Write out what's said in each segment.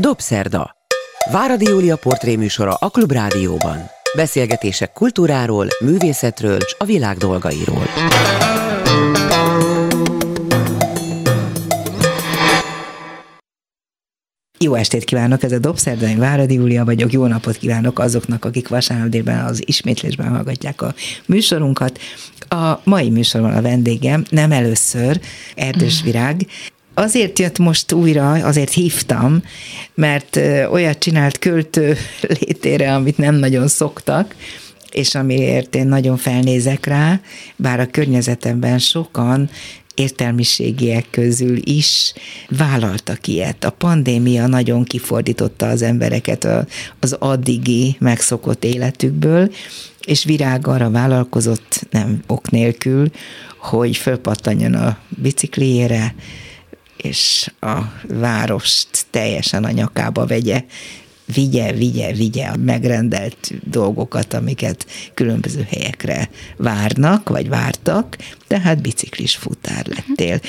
Dobszerda. Váradi Júlia portréműsora a Klubrádióban. Beszélgetések kultúráról, művészetről és a világ dolgairól. Jó estét kívánok, ez a Dobszerda, én Váradi Júlia vagyok, jó napot kívánok azoknak, akik vasárnap délben az ismétlésben hallgatják a műsorunkat. A mai műsorban a vendégem nem először Erdős Virág, azért jött most újra, azért hívtam, mert olyat csinált költő létére, amit nem nagyon szoktak, és amiért én nagyon felnézek rá, bár a környezetemben sokan értelmiségiek közül is vállaltak ilyet. A pandémia nagyon kifordította az embereket az addigi megszokott életükből, és Virág arra vállalkozott, nem ok nélkül, hogy fölpattanjon a bicikliére, és a várost teljesen a nyakába vegye, vigye, vigye, vigye a megrendelt dolgokat, amiket különböző helyekre várnak, vagy vártak, tehát biciklis futár lettél.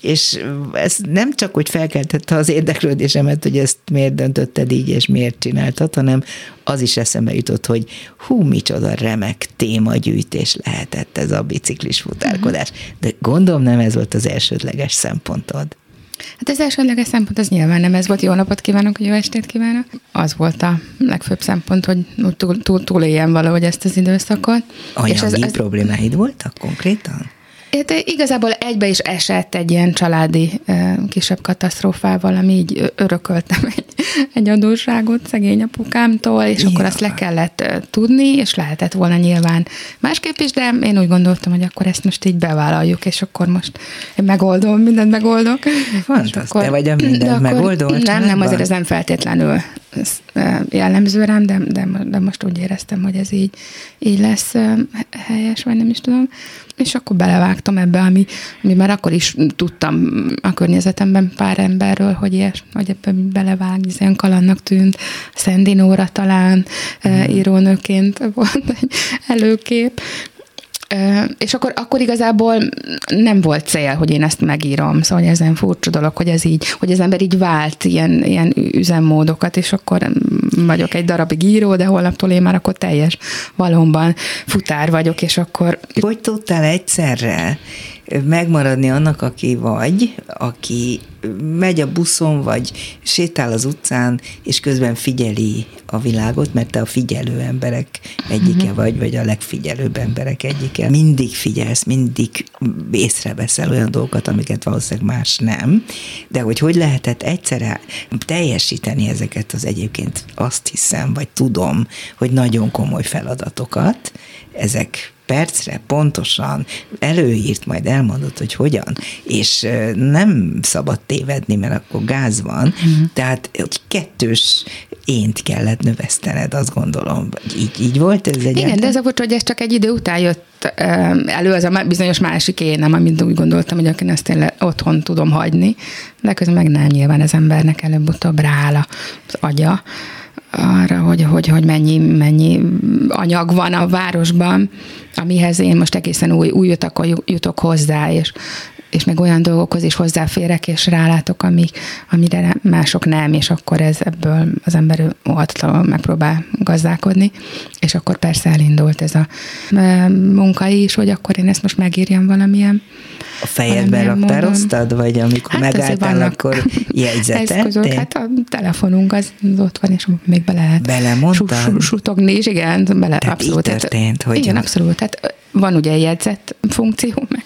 És ez nem csak, hogy felkeltette az érdeklődésemet, hogy ezt miért döntötted így, és miért csináltad, hanem az is eszembe jutott, hogy hú, micsoda remek témagyűjtés lehetett ez a biciklis futárkodás. De gondolom nem ez volt az elsődleges szempontod. Hát az elsődleges szempont az nyilván nem ez volt, jó napot kívánok, jó estét kívánok. Az volt a legfőbb szempont, hogy túl, túl, túléljem valahogy ezt az időszakot. Anyagi és ez, ez, problémáid voltak konkrétan? De igazából egybe is esett egy ilyen családi kisebb katasztrófával, ami így örököltem egy, egy adósságot szegény apukámtól, és ja. akkor azt le kellett tudni, és lehetett volna nyilván másképp is, de én úgy gondoltam, hogy akkor ezt most így bevállaljuk, és akkor most én megoldom, mindent megoldok. Fantasztikus, te vagy a mindent megoldó? Nem, nem, azért ez nem feltétlenül jellemző rám, de, de, de most úgy éreztem, hogy ez így, így lesz helyes, vagy nem is tudom. És akkor belevágtam ebbe, ami, ami már akkor is tudtam a környezetemben pár emberről, hogy, ilyes, hogy ebbe belevág, ez ilyen kalannak tűnt. Szendinóra talán mm. írónőként volt egy előkép, és akkor, akkor igazából nem volt cél, hogy én ezt megírom. Szóval ez egy furcsa dolog, hogy ez így, hogy az ember így vált ilyen, ilyen üzemmódokat, és akkor vagyok egy darabig író, de holnaptól én már akkor teljes valóban futár vagyok, és akkor... Hogy tudtál egyszerre megmaradni annak, aki vagy, aki megy a buszon, vagy sétál az utcán, és közben figyeli a világot, mert te a figyelő emberek egyike uh-huh. vagy, vagy a legfigyelőbb emberek egyike. Mindig figyelsz, mindig észreveszel olyan dolgokat, amiket valószínűleg más nem, de hogy hogy lehetett egyszerre teljesíteni ezeket az egyébként azt hiszem, vagy tudom, hogy nagyon komoly feladatokat, ezek percre pontosan előírt, majd elmondott, hogy hogyan, és nem szabad tévedni, mert akkor gáz van, uh-huh. tehát kettős ént kellett növesztened, azt gondolom. Így, így volt ez egy. Igen, de ez a volt, hogy ez csak egy idő után jött elő, az a bizonyos másik énem, amit úgy gondoltam, hogy akin ezt én otthon tudom hagyni, de közben meg nem nyilván az embernek előbb-utóbb rááll az agya arra, hogy, hogy, hogy mennyi, mennyi anyag van a városban, amihez én most egészen új, új utakon jutok hozzá, és, és meg olyan dolgokhoz is hozzáférek, és rálátok, ami, amire mások nem, és akkor ez ebből az ember óhatatlanul megpróbál gazdálkodni, és akkor persze elindult ez a munka is, hogy akkor én ezt most megírjam valamilyen a fejedbe raktároztad, vagy amikor hát megálltál, akkor jegyzeteltél? Hát a telefonunk az, az ott van, és még bele lehet Belemondtad? Sutogni, és igen, bele, Tehát abszolút. Így történt, hogy igen, abszolút. Tehát van ugye jegyzet funkció, meg,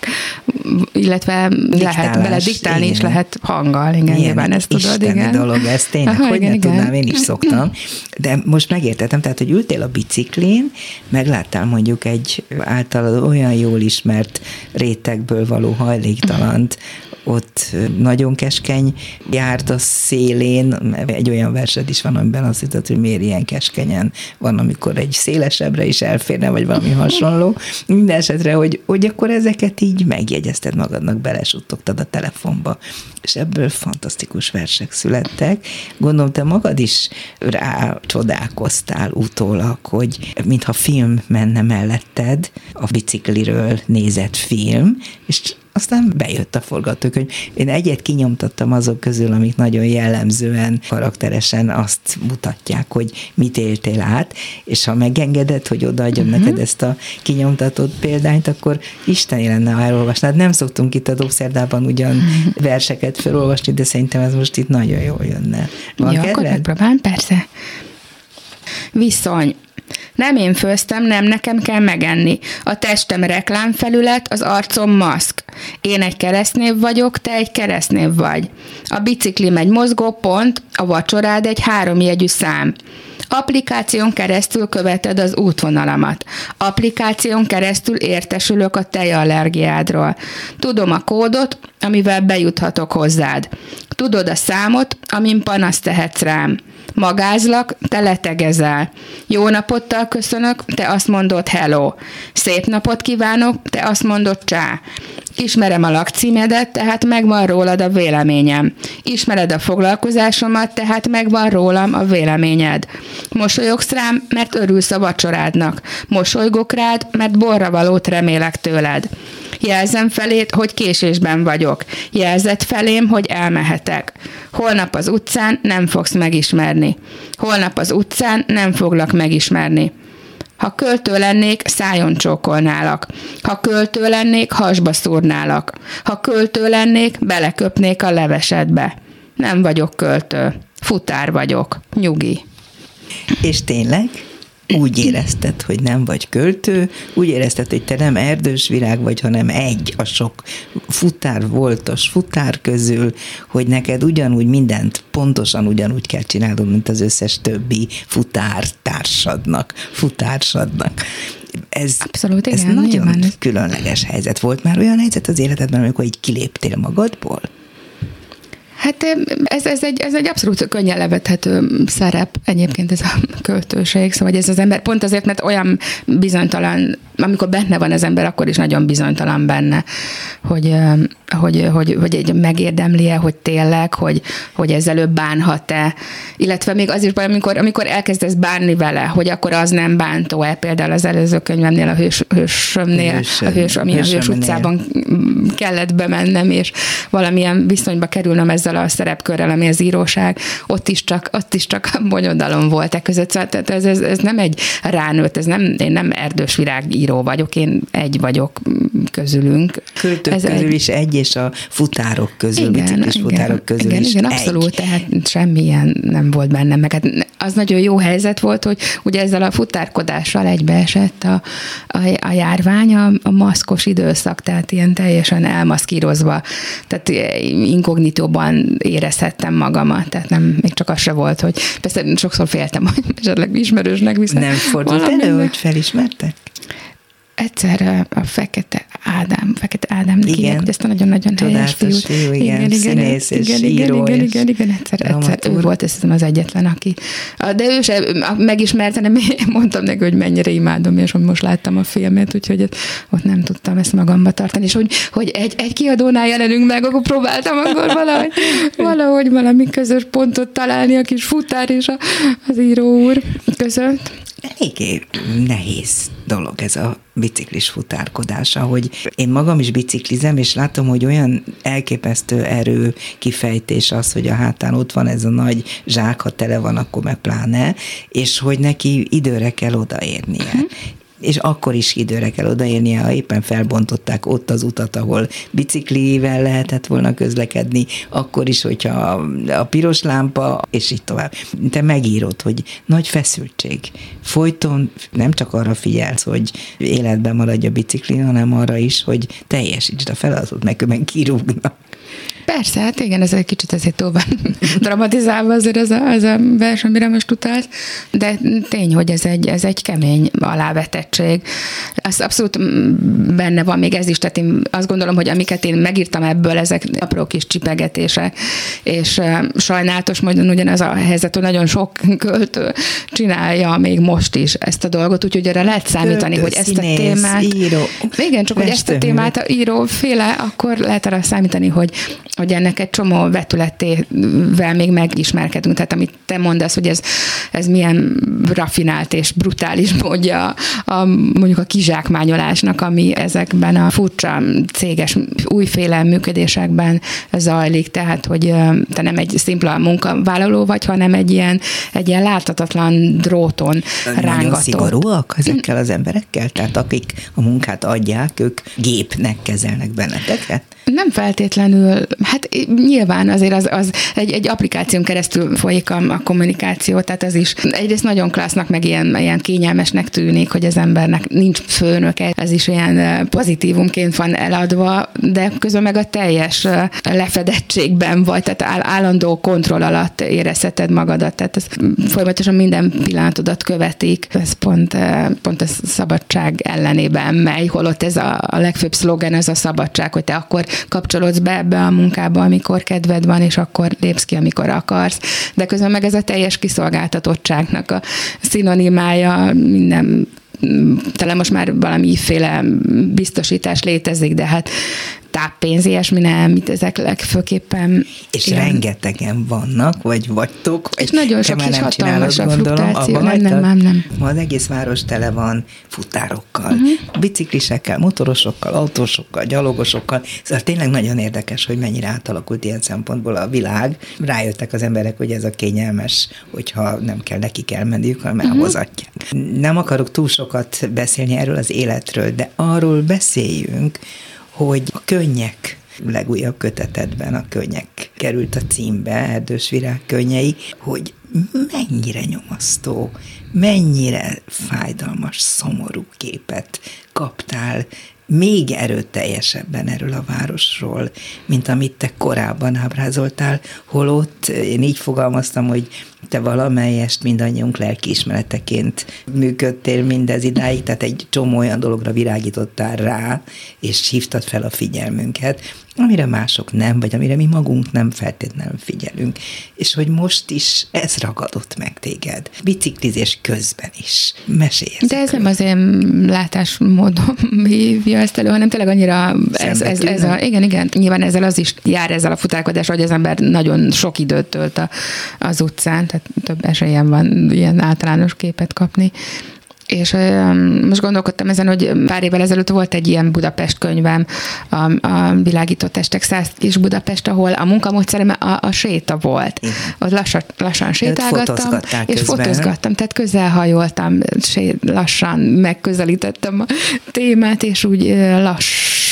illetve Diktálás, lehet bele diktálni, és lehet hanggal, igen, Milyen nyilván ezt tudod, igen. dolog ez tényleg, Aha, hogy igen, ne igen. tudnám, én is szoktam. De most megértettem, tehát, hogy ültél a biciklén, megláttál mondjuk egy általad olyan jól ismert rétegből való hajléktalant, ott nagyon keskeny járda szélén, egy olyan versed is van, amiben azt hittad, hogy miért ilyen keskenyen van, amikor egy szélesebbre is elférne, vagy valami hasonló. Minden esetre, hogy, hogy akkor ezeket így megjegyezted magadnak, belesuttogtad a telefonba, és ebből fantasztikus versek születtek. Gondolom, te magad is rá csodálkoztál utólag, hogy mintha film menne melletted, a bicikliről nézett film, és aztán bejött a forgatókönyv. Én egyet kinyomtattam azok közül, amik nagyon jellemzően, karakteresen azt mutatják, hogy mit éltél át, és ha megengedett, hogy odaadjam uh-huh. neked ezt a kinyomtatott példányt, akkor Isten lenne, ha elolvasnád. Nem szoktunk itt a Dobszerdában ugyan verseket felolvasni, de szerintem ez most itt nagyon jól jönne. Van Jó, akkor megpróbálom, persze. Viszony. Nem én főztem, nem nekem kell megenni. A testem reklámfelület, az arcom maszk. Én egy keresztnév vagyok, te egy keresztnév vagy. A biciklim egy mozgópont, a vacsorád egy háromjegyű szám. Applikáción keresztül követed az útvonalamat. Applikáción keresztül értesülök a tejallergiádról. Tudom a kódot, amivel bejuthatok hozzád. Tudod a számot, amin panaszt tehetsz rám. Magázlak, te letegezel. Jó napottal köszönök, te azt mondod hello. Szép napot kívánok, te azt mondod csá. Ismerem a lakcímedet, tehát megvan rólad a véleményem. Ismered a foglalkozásomat, tehát megvan rólam a véleményed. Mosolyogsz rám, mert örülsz a vacsorádnak. Mosolygok rád, mert borra valót remélek tőled. Jelzem felét, hogy késésben vagyok. Jelzett felém, hogy elmehetek. Holnap az utcán nem fogsz megismerni. Holnap az utcán nem foglak megismerni. Ha költő lennék, szájon csókolnálak. Ha költő lennék, hasba szúrnálak. Ha költő lennék, beleköpnék a levesedbe. Nem vagyok költő. Futár vagyok. Nyugi. És tényleg? Úgy érezted, hogy nem vagy költő, úgy érezted, hogy te nem erdős virág vagy, hanem egy a sok futár voltos futár közül, hogy neked ugyanúgy mindent pontosan ugyanúgy kell csinálnod, mint az összes többi futár társadnak, futársadnak. Ez, Abszolút, igen, ez nagyon nyilván. különleges helyzet. Volt már olyan helyzet az életedben, amikor így kiléptél magadból? Hát ez, ez, egy, ez egy abszolút könnyen levethető szerep egyébként ez a költőség, szóval ez az ember pont azért, mert olyan bizonytalan, amikor benne van az ember, akkor is nagyon bizonytalan benne, hogy, hogy, hogy, hogy egy megérdemli-e, hogy tényleg, hogy, hogy ezzel bánhat-e, illetve még az is baj, amikor, amikor elkezdesz bánni vele, hogy akkor az nem bántó-e, például az előző könyvemnél, a hős, hősömnél, hősöm, a hős, ami hősömnél. a hős utcában kellett bemennem, és valamilyen viszonyba kerülnem ezzel a szerepkörrel, ami az íróság, ott is csak, ott is csak bonyodalom volt e között. Szóval tehát ez, ez, ez, nem egy ránőtt, ez nem, én nem erdős virágíró vagyok, én egy vagyok közülünk. Költők ez közül egy... is egy, és a futárok közül, igen, igen, futárok közül igen, is igen, egy. abszolút, tehát semmilyen nem volt bennem, meg hát az nagyon jó helyzet volt, hogy ugye ezzel a futárkodással egybeesett a, a, a járvány, a, a maszkos időszak, tehát ilyen teljesen elmaszkírozva, tehát inkognitóban érezhettem magamat, tehát nem, még csak az se volt, hogy persze sokszor féltem, hogy esetleg ismerősnek viszont Nem fordult elő, hogy felismertek? Egyszer a Fekete Ádám, Fekete Ádám igen. hogy ezt a nagyon-nagyon helyes fiút. Fiú, igen, igen, igen, és igen, író, igen, igen, igen, igen, egyszer, egyszer ő volt, ezt hiszem az egyetlen, aki. De ő se megismerte, nem én mondtam neki, hogy mennyire imádom, és hogy most láttam a filmet, úgyhogy ott nem tudtam ezt magamba tartani, és hogy, hogy egy, egy kiadónál jelenünk meg, akkor próbáltam akkor valahogy, valahogy valami közös pontot találni a kis futár és a, az író úr között eléggé nehéz dolog ez a biciklis futárkodása, hogy én magam is biciklizem, és látom, hogy olyan elképesztő erő kifejtés az, hogy a hátán ott van ez a nagy zsák, ha tele van, akkor meg pláne, és hogy neki időre kell odaérnie. Uh-huh és akkor is időre kell odaérnie, ha éppen felbontották ott az utat, ahol biciklivel lehetett volna közlekedni, akkor is, hogyha a, piros lámpa, és így tovább. Te megírod, hogy nagy feszültség. Folyton nem csak arra figyelsz, hogy életben maradj a bicikli, hanem arra is, hogy teljesítsd a feladatot, meg meg kirúgnak. Persze, hát igen, ez egy kicsit ezért túl van dramatizálva azért ez a, ez a vers, amire most utalsz, de tény, hogy ez egy, ez egy kemény alávetettség. Az abszolút benne van még ez is, tehát én azt gondolom, hogy amiket én megírtam ebből, ezek apró kis csipegetések, és sajnálatos módon ugyanez a helyzet, hogy nagyon sok költő csinálja még most is ezt a dolgot, úgyhogy erre lehet számítani, költő, hogy ezt színész, a témát... Író, igen, csak hogy ezt a témát a író féle, akkor lehet arra számítani, hogy hogy ennek egy csomó vetületével még megismerkedünk. Tehát amit te mondasz, hogy ez, ez milyen rafinált és brutális módja a, mondjuk a kizsákmányolásnak, ami ezekben a furcsa céges újféle működésekben zajlik. Tehát, hogy te nem egy szimpla munkavállaló vagy, hanem egy ilyen, egy ilyen láthatatlan dróton Nagyon rángatott. szigorúak ezekkel az emberekkel? Tehát akik a munkát adják, ők gépnek kezelnek benneteket? Nem feltétlenül, hát nyilván azért az, az egy, egy applikáción keresztül folyik a, a kommunikáció, tehát az is. Egyrészt nagyon klassznak, meg ilyen, ilyen kényelmesnek tűnik, hogy az embernek nincs főnöke, ez is ilyen pozitívumként van eladva, de közben meg a teljes lefedettségben vagy, tehát állandó kontroll alatt érezheted magadat, tehát ez folyamatosan minden pillanatodat követik, ez pont, pont a szabadság ellenében megy, holott ez a, a legfőbb szlogen, ez a szabadság, hogy te akkor kapcsolódsz be ebbe a munkába, amikor kedved van, és akkor lépsz ki, amikor akarsz. De közben meg ez a teljes kiszolgáltatottságnak a szinonimája minden talán most már valamiféle biztosítás létezik, de hát táppénz, ilyesmi nem, mit ezek legfőképpen. És ilyen. rengetegen vannak, vagy vagytok. Vagy és nagyon sok és hatalmas a fluktuáció. Nem, nem, nem, nem. Ma az egész város tele van futárokkal, uh-huh. biciklisekkel, motorosokkal, autósokkal, gyalogosokkal. Szóval tényleg nagyon érdekes, hogy mennyire átalakult ilyen szempontból a világ. Rájöttek az emberek, hogy ez a kényelmes, hogyha nem kell nekik elmenniük, hanem uh-huh. elhozatják. Nem akarok túl sokat beszélni erről az életről, de arról beszéljünk, hogy a könnyek legújabb kötetedben a könnyek került a címbe, Erdős Virág könnyei, hogy mennyire nyomasztó, mennyire fájdalmas, szomorú képet kaptál még erőteljesebben erről a városról, mint amit te korábban ábrázoltál, holott én így fogalmaztam, hogy te valamelyest mindannyiunk lelkiismereteként működtél mindez idáig, tehát egy csomó olyan dologra virágítottál rá, és hívtad fel a figyelmünket, amire mások nem, vagy amire mi magunk nem feltétlenül figyelünk. És hogy most is ez ragadott meg téged, biciklizés közben is. Mesélj De ez nem az én látásmódom hívja ezt elő, hanem tényleg annyira ez, ez, ez a, igen, igen, nyilván ezzel az is jár ezzel a futálkodás, hogy az ember nagyon sok időt tölt a, az utcán, tehát több esélyem van ilyen általános képet kapni. És most gondolkodtam ezen, hogy pár évvel ezelőtt volt egy ilyen Budapest könyvem, a, a világított testek száz kis Budapest, ahol a munkamódszerem a, a séta volt. Igen. Ott lassan, lassan sétálgattam, és fotózgattam, tehát közelhajoltam, lassan megközelítettem a témát, és úgy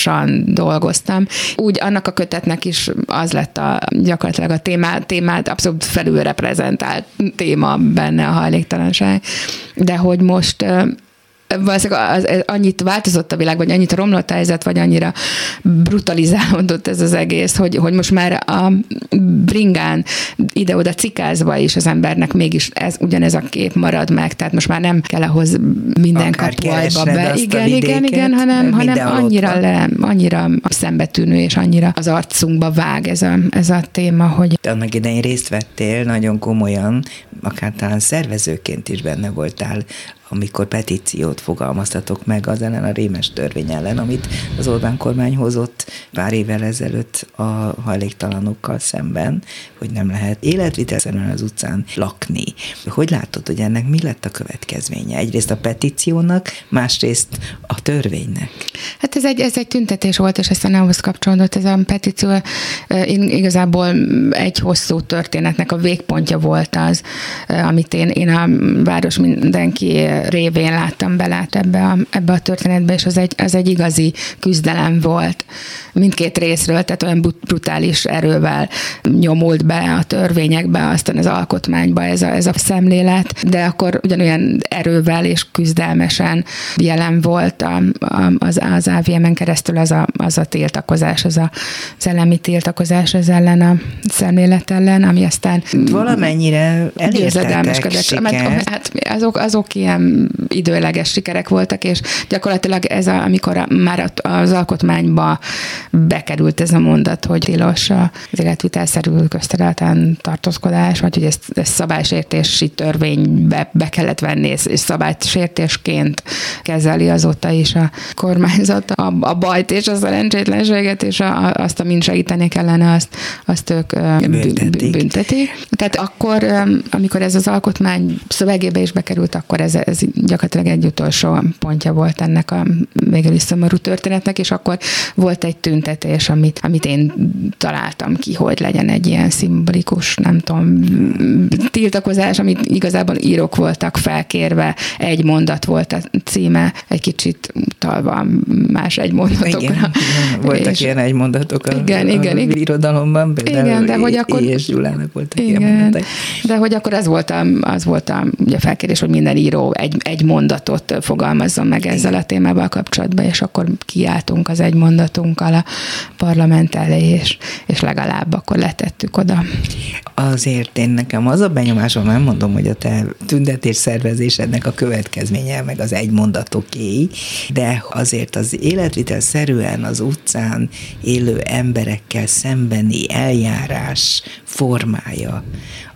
lassan dolgoztam. Úgy annak a kötetnek is az lett a, gyakorlatilag a témát, témát abszolút felül reprezentált téma benne a hajléktalanság. De hogy most valószínűleg az, az, annyit változott a világ, vagy annyit romlott a helyzet, vagy annyira brutalizálódott ez az egész, hogy, hogy most már a bringán ide-oda cikázva is az embernek mégis ez, ugyanez a kép marad meg, tehát most már nem kell ahhoz minden kapuajba be. Igen, igen, igen, hanem, hanem annyira, le, annyira szembetűnő, és annyira az arcunkba vág ez a, ez a téma, hogy... Te annak idején részt vettél nagyon komolyan, akár talán szervezőként is benne voltál amikor petíciót fogalmaztatok meg az ellen a rémes törvény ellen, amit az Orbán kormány hozott pár évvel ezelőtt a hajléktalanokkal szemben, hogy nem lehet életvitelszerűen az utcán lakni. Hogy látod, hogy ennek mi lett a következménye? Egyrészt a petíciónak, másrészt a törvénynek. Hát ez egy, ez egy tüntetés volt, és aztán ahhoz kapcsolódott ez a petíció. Igazából egy hosszú történetnek a végpontja volt az, amit én, én a város mindenki révén láttam bele ebbe a, ebbe a történetbe, és az egy, az egy igazi küzdelem volt mindkét részről, tehát olyan brutális erővel nyomult be a törvényekbe, aztán az alkotmányba ez a, ez a szemlélet, de akkor ugyanolyan erővel és küzdelmesen jelen volt a, a, az, az AVM-en keresztül az a, az a tiltakozás, az a szellemi tiltakozás az ellen a szemlélet ellen, ami aztán valamennyire elértetek Hát azok, azok ilyen időleges sikerek voltak, és gyakorlatilag ez, a, amikor a, már az alkotmányba bekerült ez a mondat, hogy tilos az életvitelszerű közterületen tartózkodás, vagy hogy ezt, ezt szabálysértési törvénybe be kellett venni, és szabálysértésként kezeli azóta is a kormányzat a, a bajt és a szerencsétlenséget, és a, azt, amin segíteni kellene, azt, azt ők büntetik. büntetik. Tehát akkor, amikor ez az alkotmány szövegébe is bekerült, akkor ez, ez gyakorlatilag egy utolsó pontja volt ennek a végül is szomorú történetnek, és akkor volt egy tüntetés, amit, amit én találtam ki, hogy legyen egy ilyen szimbolikus, nem tudom, tiltakozás, amit igazából írok voltak felkérve, egy mondat volt a címe, egy kicsit utalva más egy mondatokra. Igen, voltak és, ilyen egy mondatok a, igen, igen, igen. irodalomban, például igen, de hogy akkor, és Gyulának voltak igen, ilyen mondatok. De hogy akkor az volt a, az volt a ugye felkérés, hogy minden író egy, egy mondatot fogalmazzon meg ezzel a témával kapcsolatban, és akkor kiálltunk az egy mondatunkkal a parlament elé, és, és legalább akkor letettük oda. Azért én nekem az a benyomásom, nem mondom, hogy a te tüntetés szervezésednek a következménye, meg az egy mondatoké, de azért az életvitel szerűen az utcán élő emberekkel szembeni eljárás formája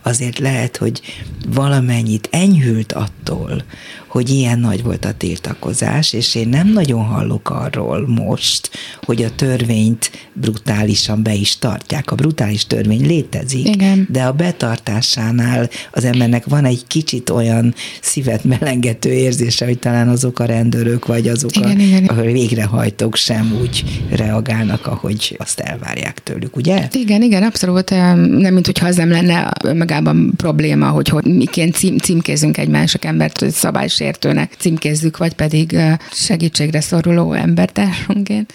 azért lehet, hogy valamennyit enyhült attól, hogy ilyen nagy volt a tiltakozás, és én nem nagyon hallok arról most, hogy a törvényt brutálisan be is tartják. A brutális törvény létezik, Igen. de a betartásánál az embernek van egy kicsit olyan szívet melengető érzése, hogy talán azok a rendőrök, vagy azok igen, a, igen. a végrehajtók sem úgy reagálnak, ahogy azt elvárják tőlük, ugye? Igen, igen, abszolút. Nem, mint hogyha az nem lenne önmagában probléma, hogy, hogy miként cím, címkézünk egy másik embert, hogy szabály sértőnek címkézzük, vagy pedig segítségre szoruló embertársunként.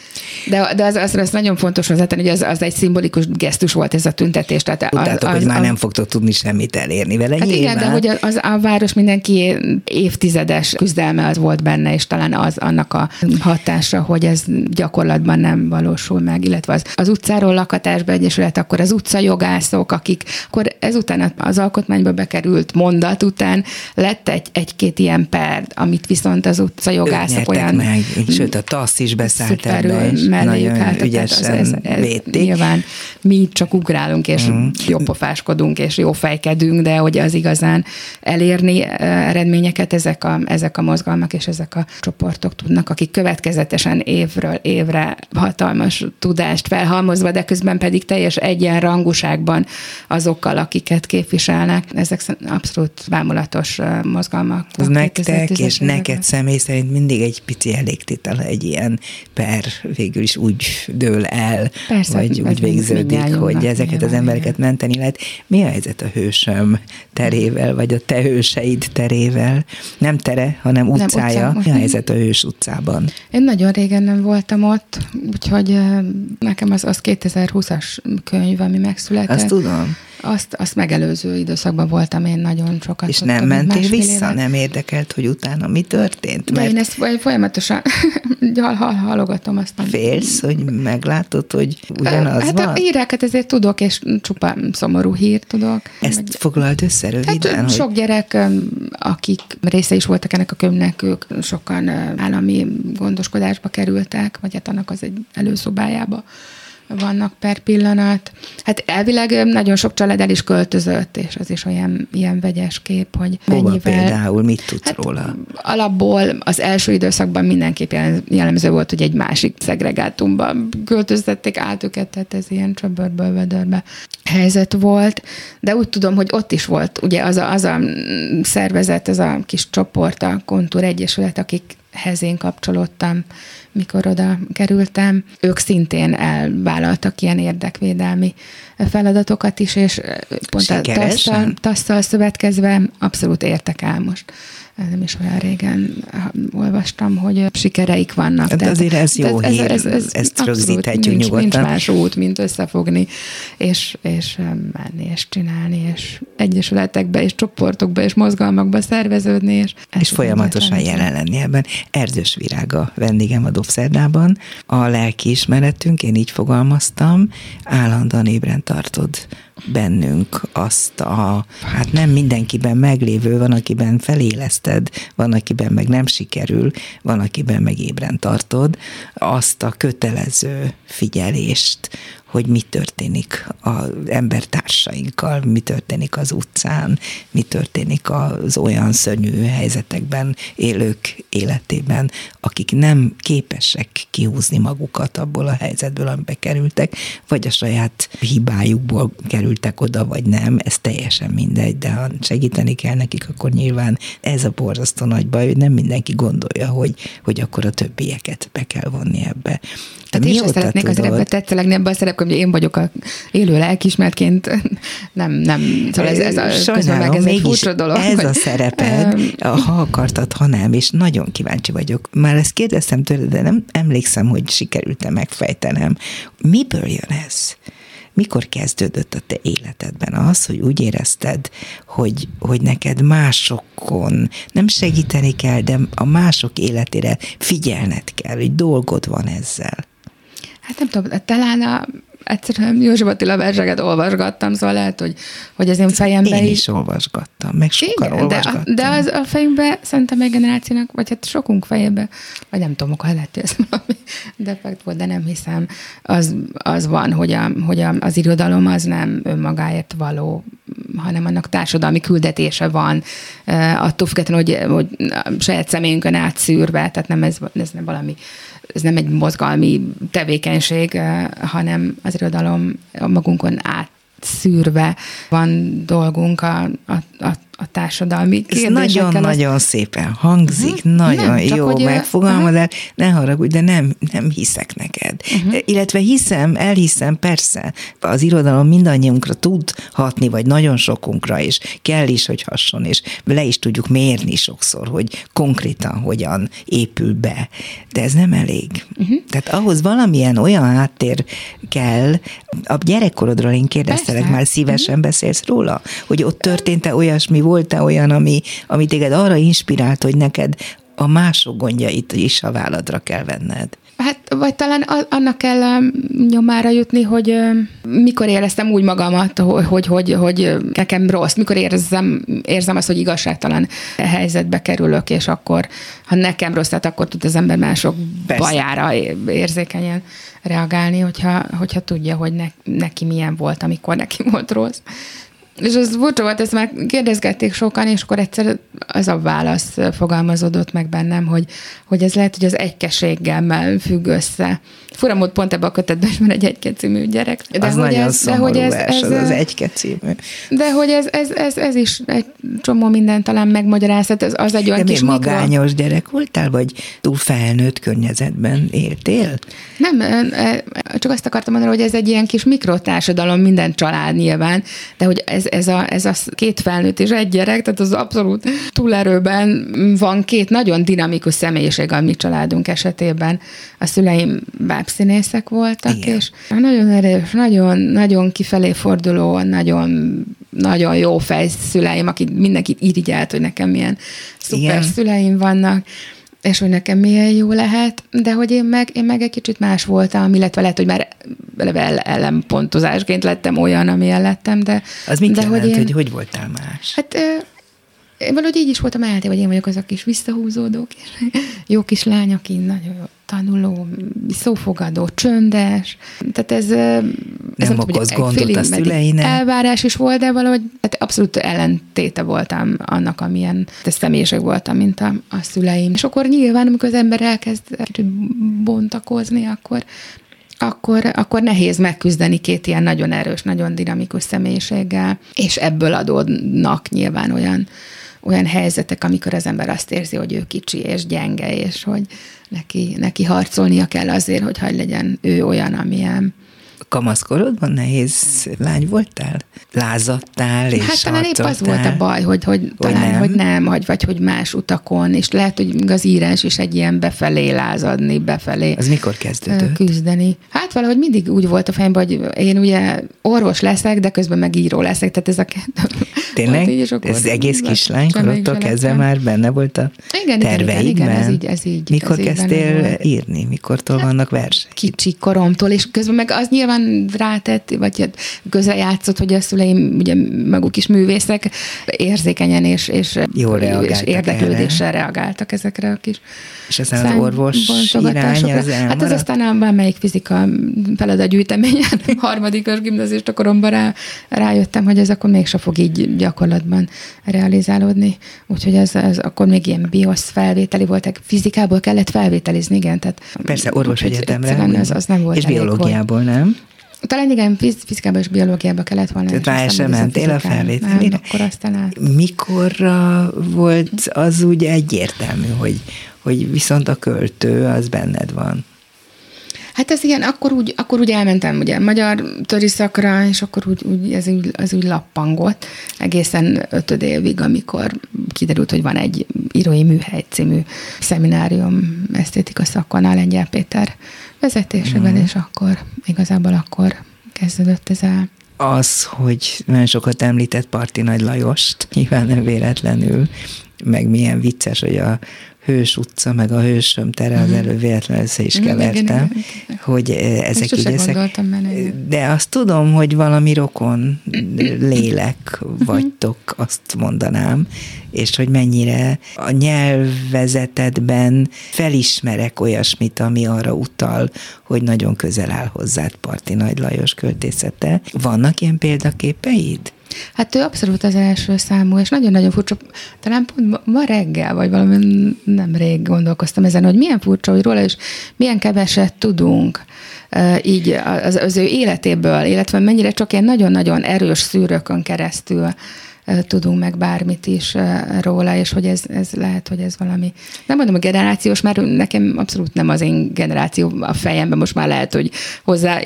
De, de az, az, az nagyon fontos hozzátenni, hogy az, az egy szimbolikus gesztus volt ez a tüntetés. Tehát Tudtátok, az, hogy már az, nem fogtok tudni semmit elérni vele. Hát igen, de hogy az, a város mindenki évtizedes küzdelme az volt benne, és talán az annak a hatása, hogy ez gyakorlatban nem valósul meg, illetve az, az utcáról lakatásba egyesület, akkor az utcajogászok, akik akkor ezután az alkotmányba bekerült mondat után lett egy, egy-két ilyen per, amit viszont az utca jogászok olyan... meg, sőt a TASZ is beszállt ebbe, és nagyon ügyesen ez, ez, ez Nyilván mi csak ugrálunk, és mm. jópofáskodunk, és jófejkedünk, de hogy az igazán elérni eh, eredményeket ezek a, ezek a mozgalmak és ezek a csoportok tudnak, akik következetesen évről évre hatalmas tudást felhalmozva, de közben pedig teljes egyenrangúságban azokkal, akiket képviselnek. Ezek abszolút bámulatos mozgalmak. Ez nektek és neked személy szerint mindig egy pici elégtétel, egy ilyen per végül is úgy dől el, Persze, vagy úgy végződik, hogy ezeket az embereket igen. menteni lehet. Mi a helyzet a hősöm terével, vagy a te hőseid terével? Nem tere, hanem utcája. Nem, utca. Mi a helyzet a hős utcában? Én nagyon régen nem voltam ott, úgyhogy nekem az, az 2020-as könyv, ami megszületett. Azt tudom. Azt, azt megelőző időszakban voltam én nagyon sokat. És nem mentél vissza? Éve. Nem érdekelt, hogy utána mi történt? Mert... De én ezt folyamatosan hal, hal, halogatom. Aztán. Félsz, hogy meglátod, hogy ugyanaz hát van? a híreket ezért tudok, és csupa szomorú hírt tudok. Ezt meg... foglalt össze röviden? Hát, hogy... Sok gyerek, akik része is voltak ennek a könyvnek, ők sokan állami gondoskodásba kerültek, vagy hát annak az egy előszobájába vannak per pillanat. Hát elvileg nagyon sok család el is költözött, és az is olyan ilyen vegyes kép, hogy Hova mennyivel... például, mit tudsz hát róla? Alapból az első időszakban mindenképp jellemző volt, hogy egy másik szegregátumba költöztették át őket, tehát ez ilyen csöbörből vödörbe helyzet volt, de úgy tudom, hogy ott is volt ugye az a, az a szervezet, az a kis csoport, a Kontúr Egyesület, akikhez én kapcsolódtam mikor oda kerültem, ők szintén elvállaltak ilyen érdekvédelmi feladatokat is, és pont Sikeresen. a tasszal szövetkezve abszolút értek el most nem is olyan régen olvastam, hogy sikereik vannak. Hát Tehát azért ez jó ez, hír, ez, ez, ez ezt rögzíthetjük nincs, nyugodtan. Nincs más út, mint összefogni, és, és menni, és csinálni, és egyesületekbe, és csoportokba, és mozgalmakba szerveződni. És, és folyamatosan jelen lenni ebben. Erdős Virága vendégem a Dobszerdában. A lelkiismeretünk, én így fogalmaztam, állandóan ébren tartod bennünk azt a, hát nem mindenkiben meglévő, van, akiben feléleszted, van, akiben meg nem sikerül, van, akiben meg ébren tartod, azt a kötelező figyelést, hogy mi történik az embertársainkkal, mi történik az utcán, mi történik az olyan szörnyű helyzetekben élők életében, akik nem képesek kihúzni magukat abból a helyzetből, amibe kerültek, vagy a saját hibájukból kerültek oda, vagy nem, ez teljesen mindegy, de ha segíteni kell nekik, akkor nyilván ez a borzasztó nagy baj, hogy nem mindenki gondolja, hogy, hogy akkor a többieket be kell vonni ebbe. Tehát én sem szeretnék az szerepet tetszelegni ebbe a szerepben, hogy én vagyok a élő lelkismertként. Nem, nem. Szóval ez, ez a Sajnálom, ez egy furcsa dolog. Ez a szereped, ha akartad, ha nem, és nagyon kíváncsi vagyok. Már ezt kérdeztem tőled, de nem emlékszem, hogy sikerült-e megfejtenem. Miből jön ez? mikor kezdődött a te életedben az, hogy úgy érezted, hogy, hogy neked másokon nem segíteni kell, de a mások életére figyelned kell, hogy dolgod van ezzel? Hát nem tudom, talán a, egyszerűen József Attila verseket olvasgattam, szóval lehet, hogy, hogy az én fejemben Én is, is olvasgattam, meg sokan Igen, olvasgattam. De, de az a fejünkben, szerintem egy generációnak, vagy hát sokunk fejében, vagy nem tudom, akkor lehet, hogy ez valami defekt volt, de nem hiszem, az, az van, hogy, a, hogy a, az irodalom az nem önmagáért való, hanem annak társadalmi küldetése van, attól függetlenül, hogy, hogy saját személyünkön átszűrve, tehát nem ez, ez nem valami ez nem egy mozgalmi tevékenység, hanem az irodalom magunkon átszűrve van dolgunk a, a, a a társadalmi Ez nagyon-nagyon szépen hangzik, uh-huh. nagyon nem, jó hogy megfogalmazás, uh-huh. ne haragudj, de nem, nem hiszek neked. Uh-huh. Illetve hiszem, elhiszem, persze, az irodalom mindannyiunkra tud hatni, vagy nagyon sokunkra, és kell is, hogy hasson, és le is tudjuk mérni sokszor, hogy konkrétan hogyan épül be. De ez nem elég. Uh-huh. Tehát ahhoz valamilyen olyan háttér kell, a gyerekkorodról én kérdeztelek, persze. már szívesen uh-huh. beszélsz róla, hogy ott történt-e olyasmi, volt-e olyan, ami, ami téged arra inspirált, hogy neked a mások gondjait is a válladra kell venned? Hát, vagy talán annak kell um, nyomára jutni, hogy um, mikor éreztem úgy magamat, hogy, hogy, hogy, hogy nekem rossz, mikor érzem, érzem azt, hogy igazságtalan helyzetbe kerülök, és akkor, ha nekem rossz, tehát akkor tud az ember mások Persze. bajára érzékenyen reagálni, hogyha, hogyha tudja, hogy ne, neki milyen volt, amikor neki volt rossz. És az furcsa volt, ezt már kérdezgették sokan, és akkor egyszer az a válasz fogalmazódott meg bennem, hogy, hogy ez lehet, hogy az egykességgel függ össze. Fura mód pont ebbe a kötetben is van egy egyke című gyerek. De az hogy nagyon ez, de hogy ez, ez, az, az egyke című. De hogy ez, ez, ez, ez is egy csomó minden talán megmagyarázhat, ez az egy olyan de kis magányos mikro... gyerek voltál, vagy túl felnőtt környezetben éltél? Nem, csak azt akartam mondani, hogy ez egy ilyen kis mikrotársadalom, minden család nyilván, de hogy ez, ez, a, ez a két felnőtt és egy gyerek, tehát az abszolút túlerőben van két nagyon dinamikus személyiség a mi családunk esetében. A szüleim bábszínészek voltak, Igen. és nagyon erős, nagyon, nagyon kifelé forduló, nagyon, nagyon jó fejszüleim, akik mindenkit irigyelt, hogy nekem milyen szuper Igen. szüleim vannak és hogy nekem milyen jó lehet, de hogy én meg, én meg egy kicsit más voltam, illetve lehet, hogy már ellenpontozásként lettem olyan, amilyen lettem, de... Az mit de jelent, hogy, én, hogy hogy voltál más? Hát én valahogy így is voltam elté, hogy én vagyok az a kis visszahúzódó kis jó kis lány, aki nagyon jó tanuló, szófogadó, csöndes. Tehát ez... ez nem okoz gondot a szüleinek. Elvárás is volt, de valahogy hát abszolút ellentéte voltam annak, amilyen személyiség voltam, mint a, a szüleim. És akkor nyilván, amikor az ember elkezd kicsit bontakozni, akkor akkor, akkor nehéz megküzdeni két ilyen nagyon erős, nagyon dinamikus személyiséggel, és ebből adódnak nyilván olyan olyan helyzetek, amikor az ember azt érzi, hogy ő kicsi és gyenge, és hogy neki, neki harcolnia kell azért, hogy hagy legyen ő olyan, amilyen kamaszkorodban nehéz lány voltál? Lázadtál és Hát talán épp az volt a baj, hogy, hogy, hogy talán, nem. hogy nem, vagy, vagy hogy más utakon, és lehet, hogy az írás is egy ilyen befelé lázadni, befelé Az mikor kezdődött? Küzdeni. Hát valahogy mindig úgy volt a fejemben, hogy én ugye orvos leszek, de közben meg író leszek, tehát ez a kettő Tényleg? Így, Ez egész kislány korodtól kezdve már benne volt a igen, terveidben? Igen, igen, ez így, ez így. Mikor ez kezdtél így írni? Mikortól hát, vannak versek? Kicsi koromtól, és közben meg az nyilván rátett, vagy hát közel játszott, hogy a szüleim, ugye maguk is művészek, érzékenyen és, és, Jól és érdeklődéssel erre. reagáltak ezekre a kis És aztán az orvos irány az Hát ez aztán a bármelyik fizika feladatgyűjteményen, harmadikos gimnazista koromban rá, rájöttem, hogy ez akkor mégse fog így gyakorlatban realizálódni. Úgyhogy ez, ez akkor még ilyen biosz felvételi voltak, fizikából kellett felvételizni, igen. Tehát, Persze, orvos egyetemre. Az, az nem volt és biológiából, volt. nem? Talán igen, fizikába és biológiába kellett volna. Tehát rá sem mentél a felvételére? Akkor aztán át. Mikorra volt az úgy egyértelmű, hogy, hogy viszont a költő az benned van? Hát ez igen, akkor úgy, akkor úgy elmentem ugye magyar töri szakra, és akkor úgy, úgy ez, úgy, ez úgy lappangott egészen ötöd évig, amikor kiderült, hogy van egy írói műhely című szeminárium esztétika szakon Lengyel Péter vezetésével, mm. és akkor igazából akkor kezdődött ez el az, hogy nagyon sokat említett Parti Nagy Lajost, nyilván nem véletlenül, meg milyen vicces, hogy a Hős utca, meg a Hősöm tere, az mhm. elő véletlenül össze is kevertem, hogy ezek így ezek. De azt tudom, hogy valami rokon lélek vagytok, azt mondanám, és hogy mennyire a nyelvezetedben felismerek olyasmit, ami arra utal, hogy nagyon közel áll hozzád Parti Nagy Lajos költészete. Vannak ilyen példaképeid? Hát ő abszolút az első számú, és nagyon-nagyon furcsa. Talán pont ma reggel, vagy valami nem rég gondolkoztam ezen, hogy milyen furcsa, hogy róla is milyen keveset tudunk így az, az ő életéből, illetve mennyire csak ilyen nagyon-nagyon erős szűrőkön keresztül tudunk meg bármit is róla, és hogy ez, ez lehet, hogy ez valami, nem mondom a generációs, mert nekem abszolút nem az én generáció a fejemben, most már lehet, hogy hozzá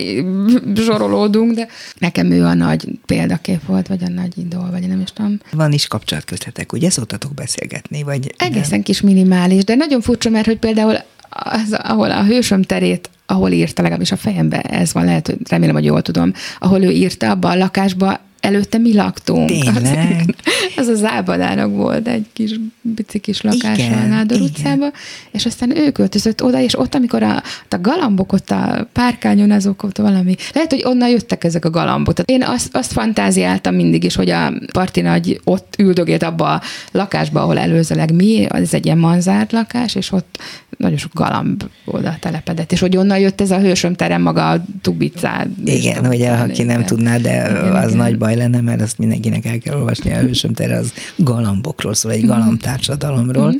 zsorolódunk, de nekem ő a nagy példakép volt, vagy a nagy idol, vagy nem is tudom. Van is kapcsolat köztetek, ugye szoktatok beszélgetni, vagy Egészen nem? kis minimális, de nagyon furcsa, mert hogy például az, ahol a hősöm terét ahol írta, legalábbis a fejemben ez van, lehet, hogy remélem, hogy jól tudom, ahol ő írta, abban a lakásban előtte mi laktunk. Tényleg? Az, az a Zábadának volt egy kis pici kis lakás igen, a Nádor igen. utcába, és aztán ő költözött oda, és ott, amikor a, a galambok ott a párkányon, azok ott valami, lehet, hogy onnan jöttek ezek a galambok. Tehát én azt, azt fantáziáltam mindig is, hogy a parti nagy ott üldögélt abba a lakásba, ahol előzőleg mi, ez egy ilyen manzárt lakás, és ott nagyon sok galamb oda telepedett, és hogy onnan jött ez a hősöm terem maga a tubicád. Igen, hogy aki nem tudná, de igen, az igen. nagy baj lenne, mert azt mindenkinek el kell olvasni, a hősöm tere az galambokról szól, egy galambtársadalomról, mm-hmm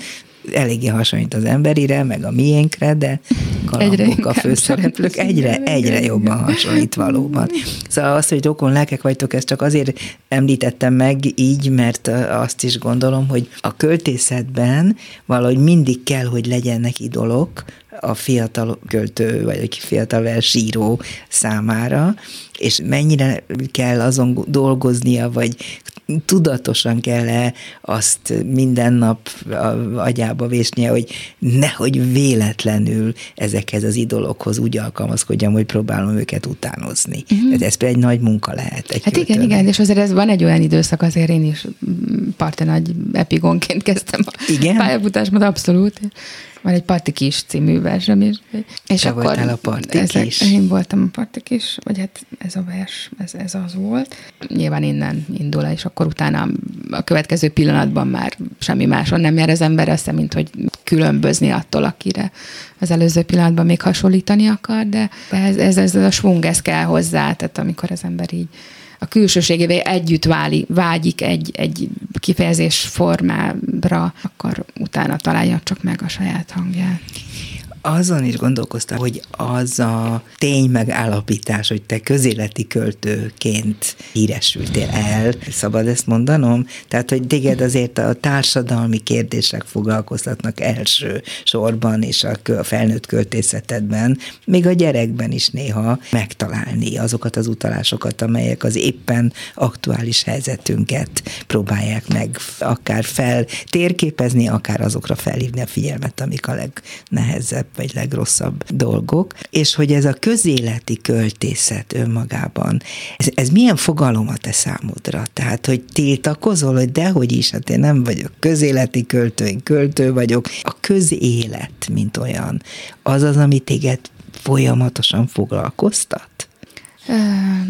eléggé hasonlít az emberire, meg a miénkre, de galambok a főszereplők egyre, egyre jobban hasonlít valóban. Szóval azt, hogy rokon lelkek vagytok, ezt csak azért említettem meg így, mert azt is gondolom, hogy a költészetben valahogy mindig kell, hogy legyenek idolok, a fiatal költő, vagy a fiatal versíró számára, és mennyire kell azon dolgoznia, vagy tudatosan kell-e azt minden nap agyába vésnie, hogy nehogy véletlenül ezekhez az idolokhoz úgy alkalmazkodjam, hogy próbálom őket utánozni. Uh-huh. Ez például egy nagy munka lehet. Egy hát költőnek. igen, igen, és azért ez van egy olyan időszak, azért én is parte nagy epigonként kezdtem a igen? pályafutásmat, abszolút. Van egy Parti Kis című versem is. És Te akkor voltál a Parti ezek? Én voltam a Parti Kis, vagy hát ez a vers, ez, ez az volt. Nyilván innen indul, és akkor utána a következő pillanatban már semmi máson nem jár az ember össze, mint hogy különbözni attól, akire az előző pillanatban még hasonlítani akar, de ez, ez, ez a svung, ez kell hozzá, tehát amikor az ember így a külsőségével együtt váli, vágyik egy, egy kifejezés formára, akkor utána találja csak meg a saját hangját azon is gondolkoztam, hogy az a tény megállapítás, hogy te közéleti költőként híresültél el, szabad ezt mondanom? Tehát, hogy téged azért a társadalmi kérdések foglalkoztatnak első sorban, és a felnőtt költészetedben, még a gyerekben is néha megtalálni azokat az utalásokat, amelyek az éppen aktuális helyzetünket próbálják meg akár fel térképezni, akár azokra felhívni a figyelmet, amik a legnehezebb vagy legrosszabb dolgok, és hogy ez a közéleti költészet önmagában, ez, ez milyen fogalom a te számodra? Tehát, hogy tiltakozol, hogy dehogy is, hát én nem vagyok közéleti költő, én költő vagyok. A közélet, mint olyan, az az, ami téged folyamatosan foglalkoztat?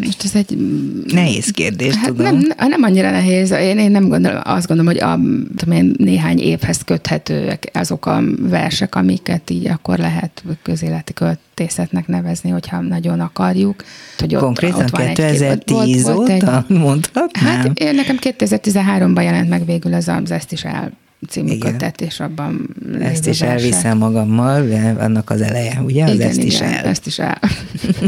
Most ez egy... Nehéz kérdés, hát tudom. Nem, nem annyira nehéz. Én, én nem gondolom, azt gondolom, hogy a, tudom én, néhány évhez köthetőek azok a versek, amiket így akkor lehet közéleti költészetnek nevezni, hogyha nagyon akarjuk. Hogy ott, Konkrétan ott van 2010 egy, volt, óta egy, mondhatnám? Hát én nekem 2013-ban jelent meg végül az, az ezt is el című igen. kötet, és abban Ezt is elviszem magammal, annak az eleje, ugye? Az igen, ezt igen, is el. ezt is el.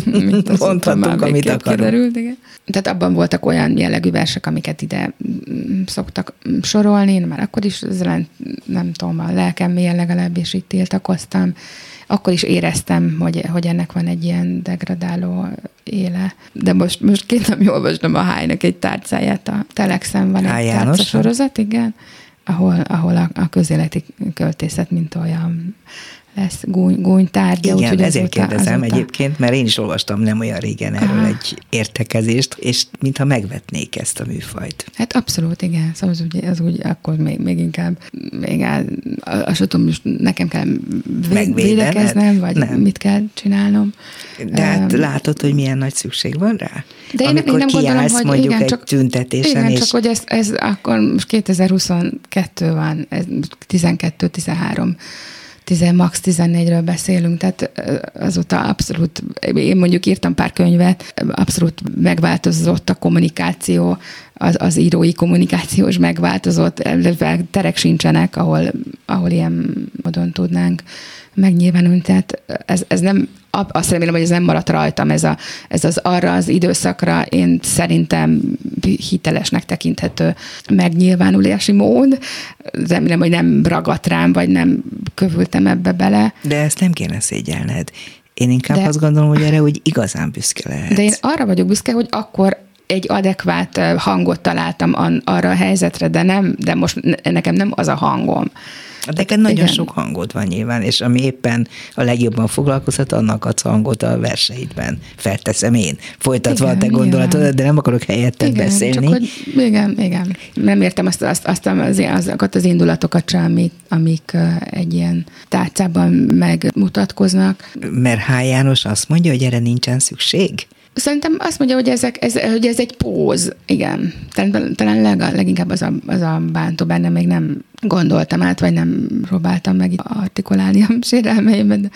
Mondhatunk, amit akarunk. Kiderült, igen. Tehát abban voltak olyan jellegű versek, amiket ide mm, szoktak sorolni, én már akkor is nem, nem tudom, a lelkem mélyen legalábbis itt tiltakoztam. Akkor is éreztem, hogy, hogy ennek van egy ilyen degradáló éle. De most, most két nem olvastam a Hájnak egy tárcáját, a Telexen van egy tárca sorozat, igen ahol, ahol a, a közéleti költészet, mint olyan lesz gúny, gúnytárgya. Igen, úgy, ezért azóta, kérdezem azóta... egyébként, mert én is olvastam nem olyan régen erről Aha. egy értekezést, és mintha megvetnék ezt a műfajt. Hát abszolút, igen. Szóval az úgy, az úgy akkor még, még inkább, még el, azt tudom, most nekem kell védekeznem, vagy nem. mit kell csinálnom. De hát um, látod, hogy milyen nagy szükség van rá? De én, Amikor én nem gondolom, hogy mondjuk igen, egy csak, tüntetésen. Igen, és... csak hogy ez, ez akkor most 2022 van, ez 12-13 10, max 14-ről beszélünk, tehát azóta abszolút, én mondjuk írtam pár könyvet, abszolút megváltozott a kommunikáció, az, az írói kommunikáció is megváltozott, terek sincsenek, ahol, ahol ilyen módon tudnánk megnyilvánulni, tehát ez, ez nem, azt remélem, hogy ez nem maradt rajtam, ez, a, ez az arra az időszakra én szerintem hitelesnek tekinthető megnyilvánulási mód. Remélem, hogy nem ragadt rám, vagy nem kövültem ebbe bele. De ezt nem kéne szégyelned. Én inkább de, azt gondolom, hogy erre úgy igazán büszke lehet. De én arra vagyok büszke, hogy akkor egy adekvát hangot találtam arra a helyzetre, de nem, de most nekem nem az a hangom. Neked nagyon Igen. sok hangod van nyilván, és ami éppen a legjobban foglalkozhat, annak adsz hangot a verseidben. Felteszem én, folytatva igen, a te gondolatodat, de nem akarok helyetted igen, beszélni. Csak hogy, igen, igen. Nem értem azt, azt, azt az, azokat az indulatokat sem, amik, amik egy ilyen tárcában megmutatkoznak. Mert H. János azt mondja, hogy erre nincsen szükség? Szerintem azt mondja, hogy, ezek, ez, hogy ez egy póz, igen. Talán, talán leg, leginkább az a, az a bántó benne, még nem gondoltam át, vagy nem próbáltam meg artikulálni a sérelmeimet. De,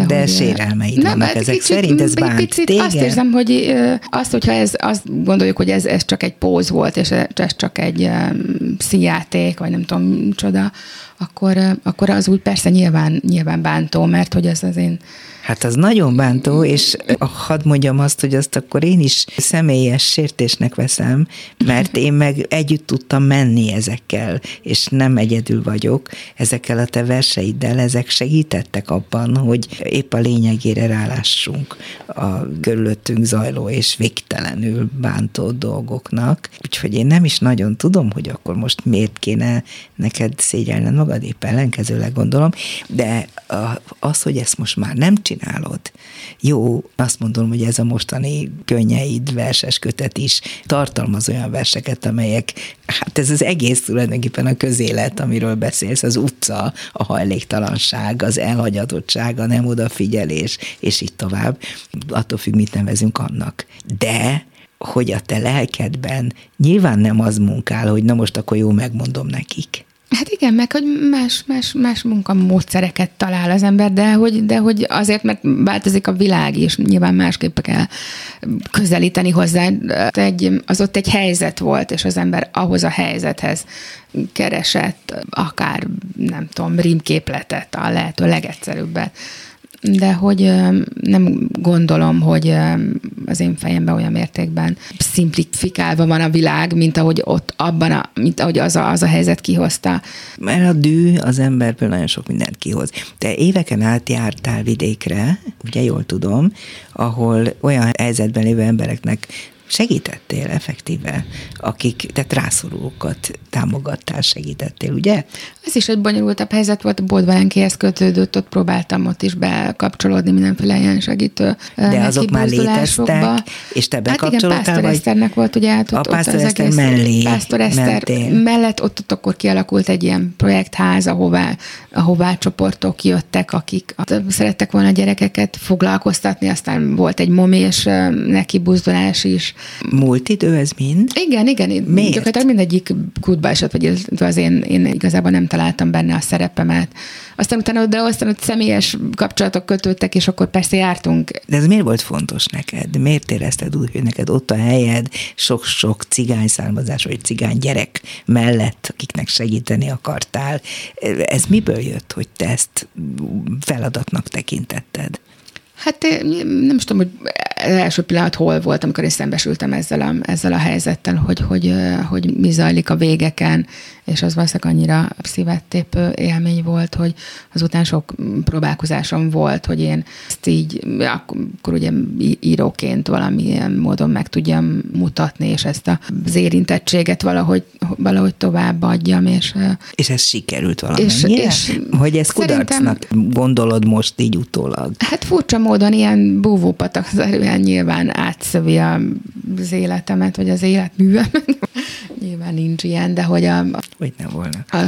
de, de hogy, sérelmeid nem, vannak hát ezek kicsit, szerint, ez bánt picit téged? Azt érzem, hogy azt, hogyha ez, azt gondoljuk, hogy ez, ez csak egy póz volt, és ez csak egy um, színjáték, vagy nem tudom, csoda, akkor, akkor az úgy persze nyilván, nyilván bántó, mert hogy ez az én Hát az nagyon bántó, és hadd mondjam azt, hogy azt akkor én is személyes sértésnek veszem, mert én meg együtt tudtam menni ezekkel, és nem egyedül vagyok, ezekkel a te verseiddel, ezek segítettek abban, hogy épp a lényegére rálássunk a körülöttünk zajló és végtelenül bántó dolgoknak. Úgyhogy én nem is nagyon tudom, hogy akkor most miért kéne neked szégyelned magad, épp ellenkezőleg gondolom, de az, hogy ezt most már nem csinál, csinálod. Jó, azt mondom, hogy ez a mostani könnyeid, verses kötet is tartalmaz olyan verseket, amelyek, hát ez az egész tulajdonképpen a közélet, amiről beszélsz, az utca, a hajléktalanság, az elhagyatottság, a nem odafigyelés, és így tovább. Attól függ, mit nevezünk annak. De hogy a te lelkedben nyilván nem az munkál, hogy na most akkor jó megmondom nekik Hát igen, meg hogy más, más, más munkamódszereket talál az ember, de hogy, de hogy azért, mert változik a világ is, nyilván másképp kell közelíteni hozzá. Egy, az ott egy helyzet volt, és az ember ahhoz a helyzethez keresett akár, nem tudom, rímképletet, a lehető legegyszerűbbet de hogy nem gondolom, hogy az én fejemben olyan mértékben szimplifikálva van a világ, mint ahogy ott abban, a, mint ahogy az a, az a helyzet kihozta. Mert a dű az emberből nagyon sok mindent kihoz. Te éveken át jártál vidékre, ugye jól tudom, ahol olyan helyzetben lévő embereknek segítettél effektíve, akik, tehát rászorulókat támogattál, segítettél, ugye? Ez is egy bonyolultabb helyzet volt, a Boldvalenkihez kötődött, ott próbáltam ott is bekapcsolódni mindenféle ilyen segítő De azok már léteztek, és te bekapcsolódtál? Hát igen, Pásztor Eszternek volt, ugye, hát ott, a Pásztor ott Eszter mellé Pásztor Eszter mentél. mellett ott, ott akkor kialakult egy ilyen projektház, ahová, ahová csoportok jöttek, akik szerettek volna a gyerekeket foglalkoztatni, aztán volt egy momés neki buzdulás is. Múlt idő ez mind? Igen, igen. Miért? Gyakorlatilag mindegyik kútba esett, vagy az én, én igazából nem találtam benne a szerepemet. Aztán utána, de aztán ott személyes kapcsolatok kötődtek, és akkor persze jártunk. De ez miért volt fontos neked? Miért érezted úgy, hogy neked ott a helyed, sok-sok cigány származás, vagy cigány gyerek mellett, akiknek segíteni akartál? Ez miből jött, hogy te ezt feladatnak tekintetted? Hát nem is tudom, hogy első pillanat hol volt, amikor én szembesültem ezzel a, ezzel a helyzettel, hogy, hogy, hogy mi zajlik a végeken, és az valószínűleg annyira szívettépő élmény volt, hogy azután sok próbálkozásom volt, hogy én ezt így, akkor ugye íróként valamilyen módon meg tudjam mutatni, és ezt az érintettséget valahogy, valahogy továbbadjam. És, és ez sikerült valamennyire? És, és hogy ez kudarcnak gondolod most így utólag? Hát furcsa módon ilyen búvópatakszerűen nyilván átszövi az életemet, vagy az életművemet. nyilván nincs ilyen, de hogy a, hogy ne volna. A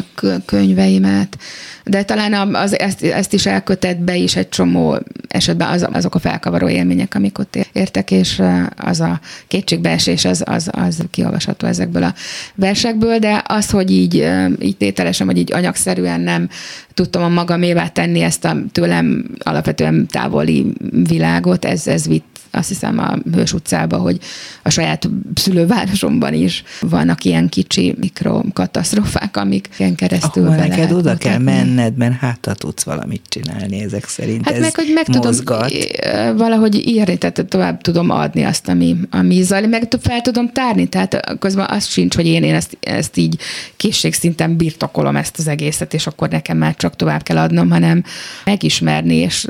könyveimet, de talán az, ezt, ezt is elkötett be is egy csomó esetben az, azok a felkavaró élmények, amik ott értek, és az a kétségbeesés az, az, az kiolvasható ezekből a versekből, de az, hogy így, így tételesen, vagy így anyagszerűen nem tudtam a magamévá tenni ezt a tőlem alapvetően távoli világot, ez, ez vitt azt hiszem a Hős utcába, hogy a saját szülővárosomban is vannak ilyen kicsi mikrokatasztrofák, ilyen keresztül Ahol neked oda mutatni. kell menned, mert hát tudsz valamit csinálni ezek szerint. Hát ez meg, hogy meg mozgat. tudom valahogy írni, tehát tovább tudom adni azt, ami, ami zajlik, meg fel tudom tárni, tehát közben az sincs, hogy én, én ezt, ezt így készségszinten birtokolom ezt az egészet, és akkor nekem már csak tovább kell adnom, hanem megismerni, és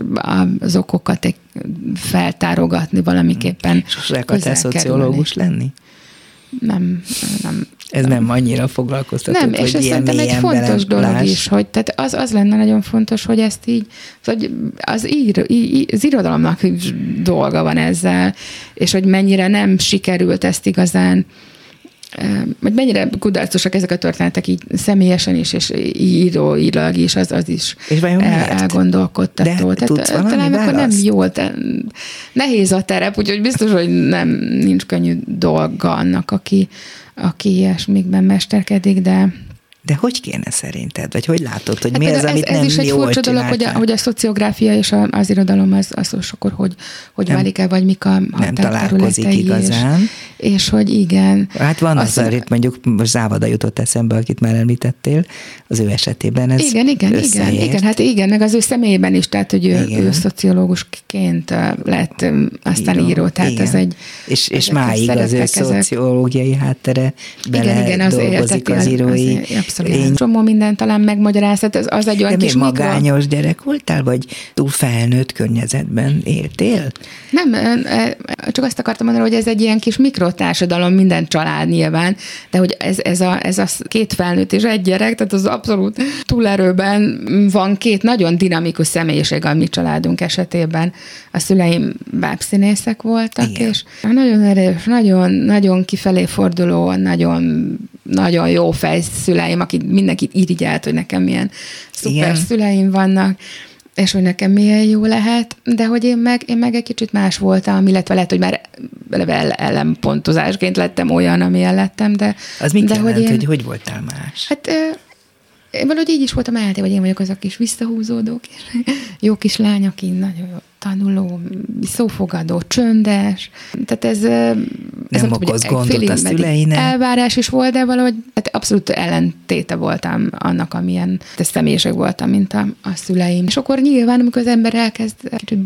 az okokat egy feltárogatni valamiképpen. Sose akartál szociológus lenni? Nem, nem. Ez nem, annyira foglalkoztató, Nem, és ez szerintem egy fontos dolog láss. is, hogy tehát az, az lenne nagyon fontos, hogy ezt így, hogy az, ír, az irodalomnak dolga van ezzel, és hogy mennyire nem sikerült ezt igazán hogy mennyire kudarcosak ezek a történetek így személyesen is, és íróilag is, az, az is és el, elgondolkodtató. De Tehát, talán akkor nem jó, de nehéz a terep, úgyhogy biztos, hogy nem nincs könnyű dolga annak, aki, aki ilyesmikben mesterkedik, de de hogy kéne szerinted? Vagy hogy látod, hogy hát mi az, ez, amit ez nem is egy furcsa dolog, hogy a, hogy a szociográfia és a, az irodalom az, az akkor hogy, hogy válik el, vagy mik a Nem találkozik igazán. És, és hogy igen. Hát van az, itt mondjuk most Závada jutott eszembe, akit már említettél, az ő esetében ez Igen, igen, összeért. igen, igen, hát igen, meg az ő személyében is, tehát hogy ő, ő szociológusként lett aztán író, író tehát igen. ez egy... És, és máig az ő szociológiai háttere bele igen, igen, az dolgozik az, az írói az, abszolút. Én... Csomó minden talán megmagyarázhat, az, az egy olyan De kis magányos mikro... gyerek voltál, vagy túl felnőtt környezetben éltél? Nem, csak azt akartam mondani, hogy ez egy ilyen kis mikrotársadalom, minden család nyilván, de hogy ez, ez, a, ez a két felnőtt és egy gyerek, tehát az abszolút túlerőben van két nagyon dinamikus személyiség a mi családunk esetében. A szüleim bábszínészek voltak, Igen. és nagyon erős, nagyon, nagyon kifelé forduló, nagyon, nagyon jó fejszüleim, akik mindenkit irigyelt, hogy nekem milyen szuper Igen. szüleim vannak, és hogy nekem milyen jó lehet, de hogy én meg, én meg egy kicsit más voltam, illetve lehet, hogy már ellenpontozásként lettem olyan, amilyen lettem, de... Az mit de jelent, hogy, én, hogy hogy voltál más? Hát én valahogy így is voltam elté, hogy én vagyok az a kis visszahúzódó kis, jó kis lány, aki nagyon jó tanuló, szófogadó, csöndes. Tehát ez... ez nem okoz gondot a szüleinek. Elvárás is volt, de valahogy hát abszolút ellentéte voltam annak, amilyen személyiség voltam, mint a, a szüleim. És akkor nyilván, amikor az ember elkezd kicsit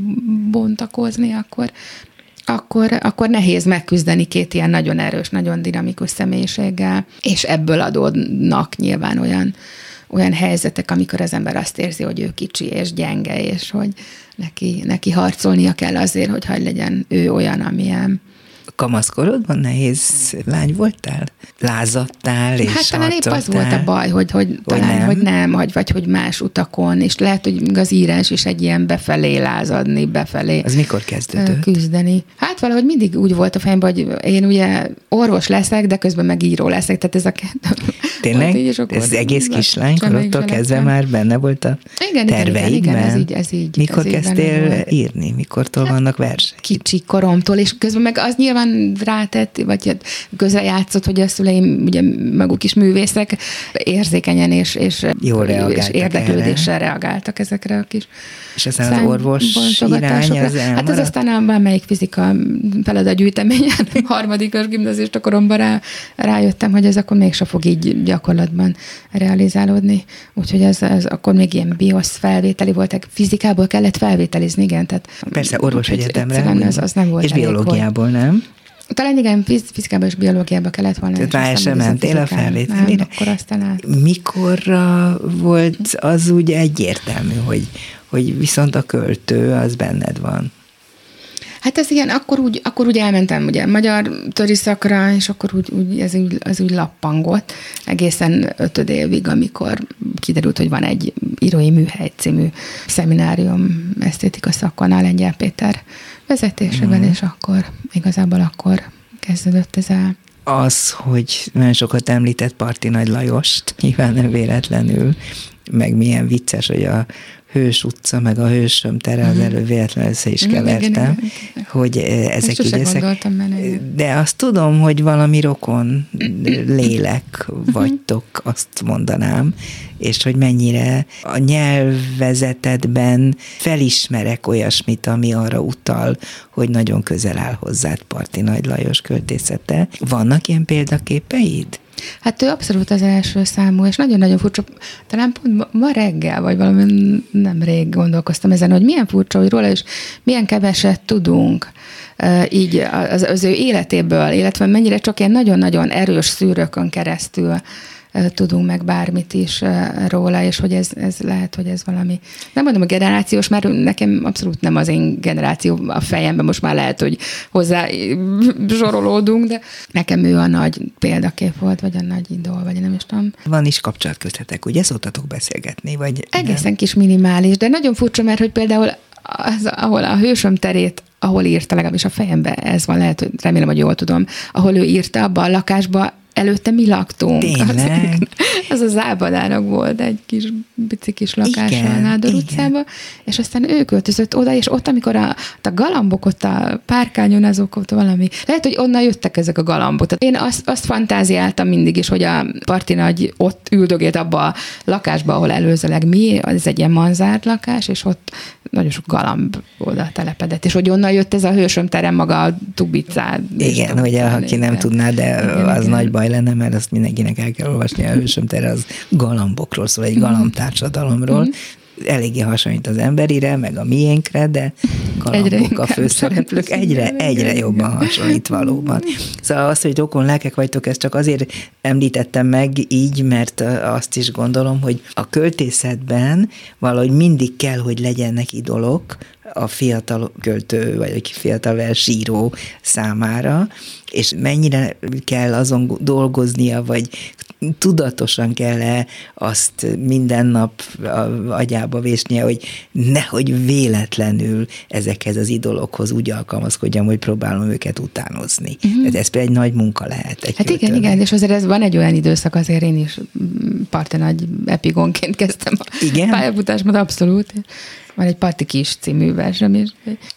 bontakozni, akkor akkor, akkor nehéz megküzdeni két ilyen nagyon erős, nagyon dinamikus személyiséggel, és ebből adódnak nyilván olyan olyan helyzetek, amikor az ember azt érzi, hogy ő kicsi és gyenge, és hogy neki, neki harcolnia kell azért, hogy hagy legyen ő olyan, amilyen. Kamaszkorodban nehéz lány voltál? Lázadtál és Hát talán épp az volt a baj, hogy, hogy, hogy talán, nem. hogy nem, vagy, vagy hogy más utakon, és lehet, hogy az írás is egy ilyen befelé lázadni, befelé Az mikor kezdődött? Küzdeni. Hát valahogy mindig úgy volt a fejemben, hogy én ugye orvos leszek, de közben meg író leszek, tehát ez a kettő. Tényleg? Így, ez egész korodtól kezdve már benne volt a igen, terveidben? Igen, igen, ez így, ez így. Mikor ez kezdtél így írni? Mikortól hát, vannak versek? Kicsi koromtól, és közben meg az nyilván rátett, vagy hát közel játszott, hogy a szüleim ugye maguk is művészek, érzékenyen és, és, Jól és érdeklődéssel erre. reagáltak ezekre a kis És aztán az orvos irány az Hát ez aztán a bármelyik fizika feladatgyűjteményen, harmadikos gimnazista koromban rá, rájöttem, hogy ez akkor mégse fog így gyakorlatban realizálódni. Úgyhogy ez, ez akkor még ilyen biosz felvételi voltak, fizikából kellett felvételizni, igen. Tehát, Persze, orvos egyetemre. Az, az nem volt és biológiából, volt. nem? Talán igen, fizikába és biológiába kellett volna. Tehát rá sem mentél a felvételére? Akkor aztán át. Mikorra volt az úgy egyértelmű, hogy, hogy viszont a költő az benned van? Hát ez igen, akkor úgy, akkor úgy elmentem ugye magyar szakra, és akkor úgy, úgy ez, úgy, ez úgy lappangott egészen ötöd évig, amikor kiderült, hogy van egy írói műhely című szeminárium esztétika szakon, Lengyel Péter vezetésével, mm. és akkor igazából akkor kezdődött ez el az, hogy nagyon sokat említett Parti Nagy Lajost, nyilván nem véletlenül, meg milyen vicces, hogy a Hős utca, meg a Hősöm tere, az mhm. elő véletlenül össze is kevertem, hogy eh, ezek így ezek. De azt tudom, hogy valami rokon lélek vagytok, azt mondanám, és hogy mennyire a nyelvezetedben felismerek olyasmit, ami arra utal, hogy nagyon közel áll hozzád Parti Nagy Lajos költészete. Vannak ilyen példaképeid? Hát ő abszolút az első számú, és nagyon-nagyon furcsa. Talán pont ma reggel, vagy valami nem rég gondolkoztam ezen, hogy milyen furcsa, hogy róla is milyen keveset tudunk így az, az ő életéből, illetve mennyire csak ilyen nagyon-nagyon erős szűrőkön keresztül tudunk meg bármit is róla, és hogy ez, ez lehet, hogy ez valami, nem mondom a generációs, mert nekem abszolút nem az én generáció a fejemben, most már lehet, hogy hozzá zsorolódunk, de nekem ő a nagy példakép volt, vagy a nagy idol, vagy nem is tudom. Van is kapcsolat köztetek, ugye szoktatok beszélgetni, vagy Egészen nem? kis minimális, de nagyon furcsa, mert hogy például az, ahol a hősöm terét ahol írta, legalábbis a fejemben ez van, lehet, hogy remélem, hogy jól tudom, ahol ő írta, abban a lakásban előtte mi laktunk. Tényleg? Az, az a Zábadának volt egy kis pici kis lakás igen, a Nádor igen. utcába, és aztán ő költözött oda, és ott, amikor a, a galambok ott a párkányon, azok ott valami, lehet, hogy onnan jöttek ezek a galambok. Tehát én azt, azt fantáziáltam mindig is, hogy a parti nagy ott üldögélt abba a lakásba, ahol előzőleg mi, ez egy ilyen manzárt lakás, és ott nagyon sok galamb oda telepedett, és hogy onnan jött ez a hősöm terem maga a tubicád. Igen, hogy aki nem tudná, de igen, az igen. nagy baj lenne, mert azt mindenkinek el kell olvasni, a hősöm tere az galambokról szól, egy galambtársadalomról, mm-hmm eléggé hasonlít az emberire, meg a miénkre, de galambok a főszereplők egyre, egyre jobban hasonlít valóban. Szóval azt, hogy rokon lelkek vagytok, ezt csak azért említettem meg így, mert azt is gondolom, hogy a költészetben valahogy mindig kell, hogy legyenek idolok, a fiatal költő, vagy a fiatal versíró számára, és mennyire kell azon dolgoznia, vagy tudatosan kell-e azt minden nap agyába vésnie, hogy nehogy véletlenül ezekhez az idolokhoz úgy alkalmazkodjam, hogy próbálom őket utánozni. Uh-huh. Ez például egy nagy munka lehet. Egy hát költőnek. igen, igen, és azért ez van egy olyan időszak, azért én is parte nagy epigonként kezdtem a igen? pályafutásmat, abszolút. Van egy Parti Kis című versem is.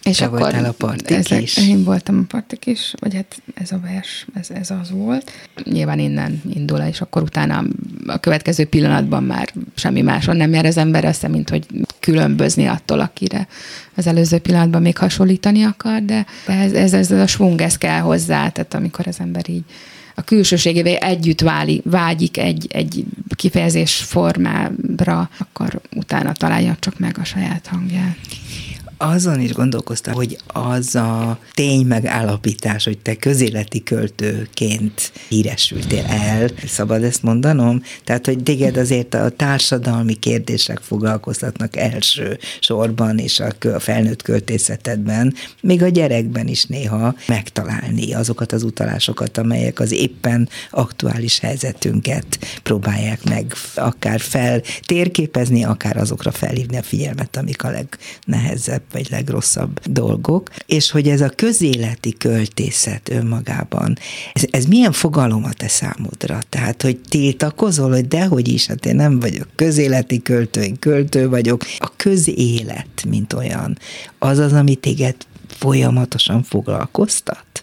És Te akkor voltál a Parti ezek? Én voltam a Parti Kis, vagy hát ez a vers, ez, ez az volt. Nyilván innen indul, és akkor utána a következő pillanatban már semmi máson nem jár az ember össze, mint hogy különbözni attól, akire az előző pillanatban még hasonlítani akar, de ez, ez, ez a svung, ez kell hozzá, tehát amikor az ember így a külsőségével együtt váli, vágyik egy, egy kifejezés formára, akkor utána találja csak meg a saját hangját. Azon is gondolkoztam, hogy az a tény megállapítás, hogy te közéleti költőként híresültél el, szabad ezt mondanom? Tehát, hogy téged azért a társadalmi kérdések foglalkoztatnak első sorban, és a felnőtt költészetedben, még a gyerekben is néha megtalálni azokat az utalásokat, amelyek az éppen aktuális helyzetünket próbálják meg akár fel térképezni, akár azokra felhívni a figyelmet, amik a legnehezebb vagy legrosszabb dolgok, és hogy ez a közéleti költészet önmagában, ez, ez milyen fogalom a te számodra? Tehát, hogy tiltakozol, hogy dehogy is, hát én nem vagyok közéleti költő, én költő vagyok. A közélet, mint olyan, az az, ami téged folyamatosan foglalkoztat?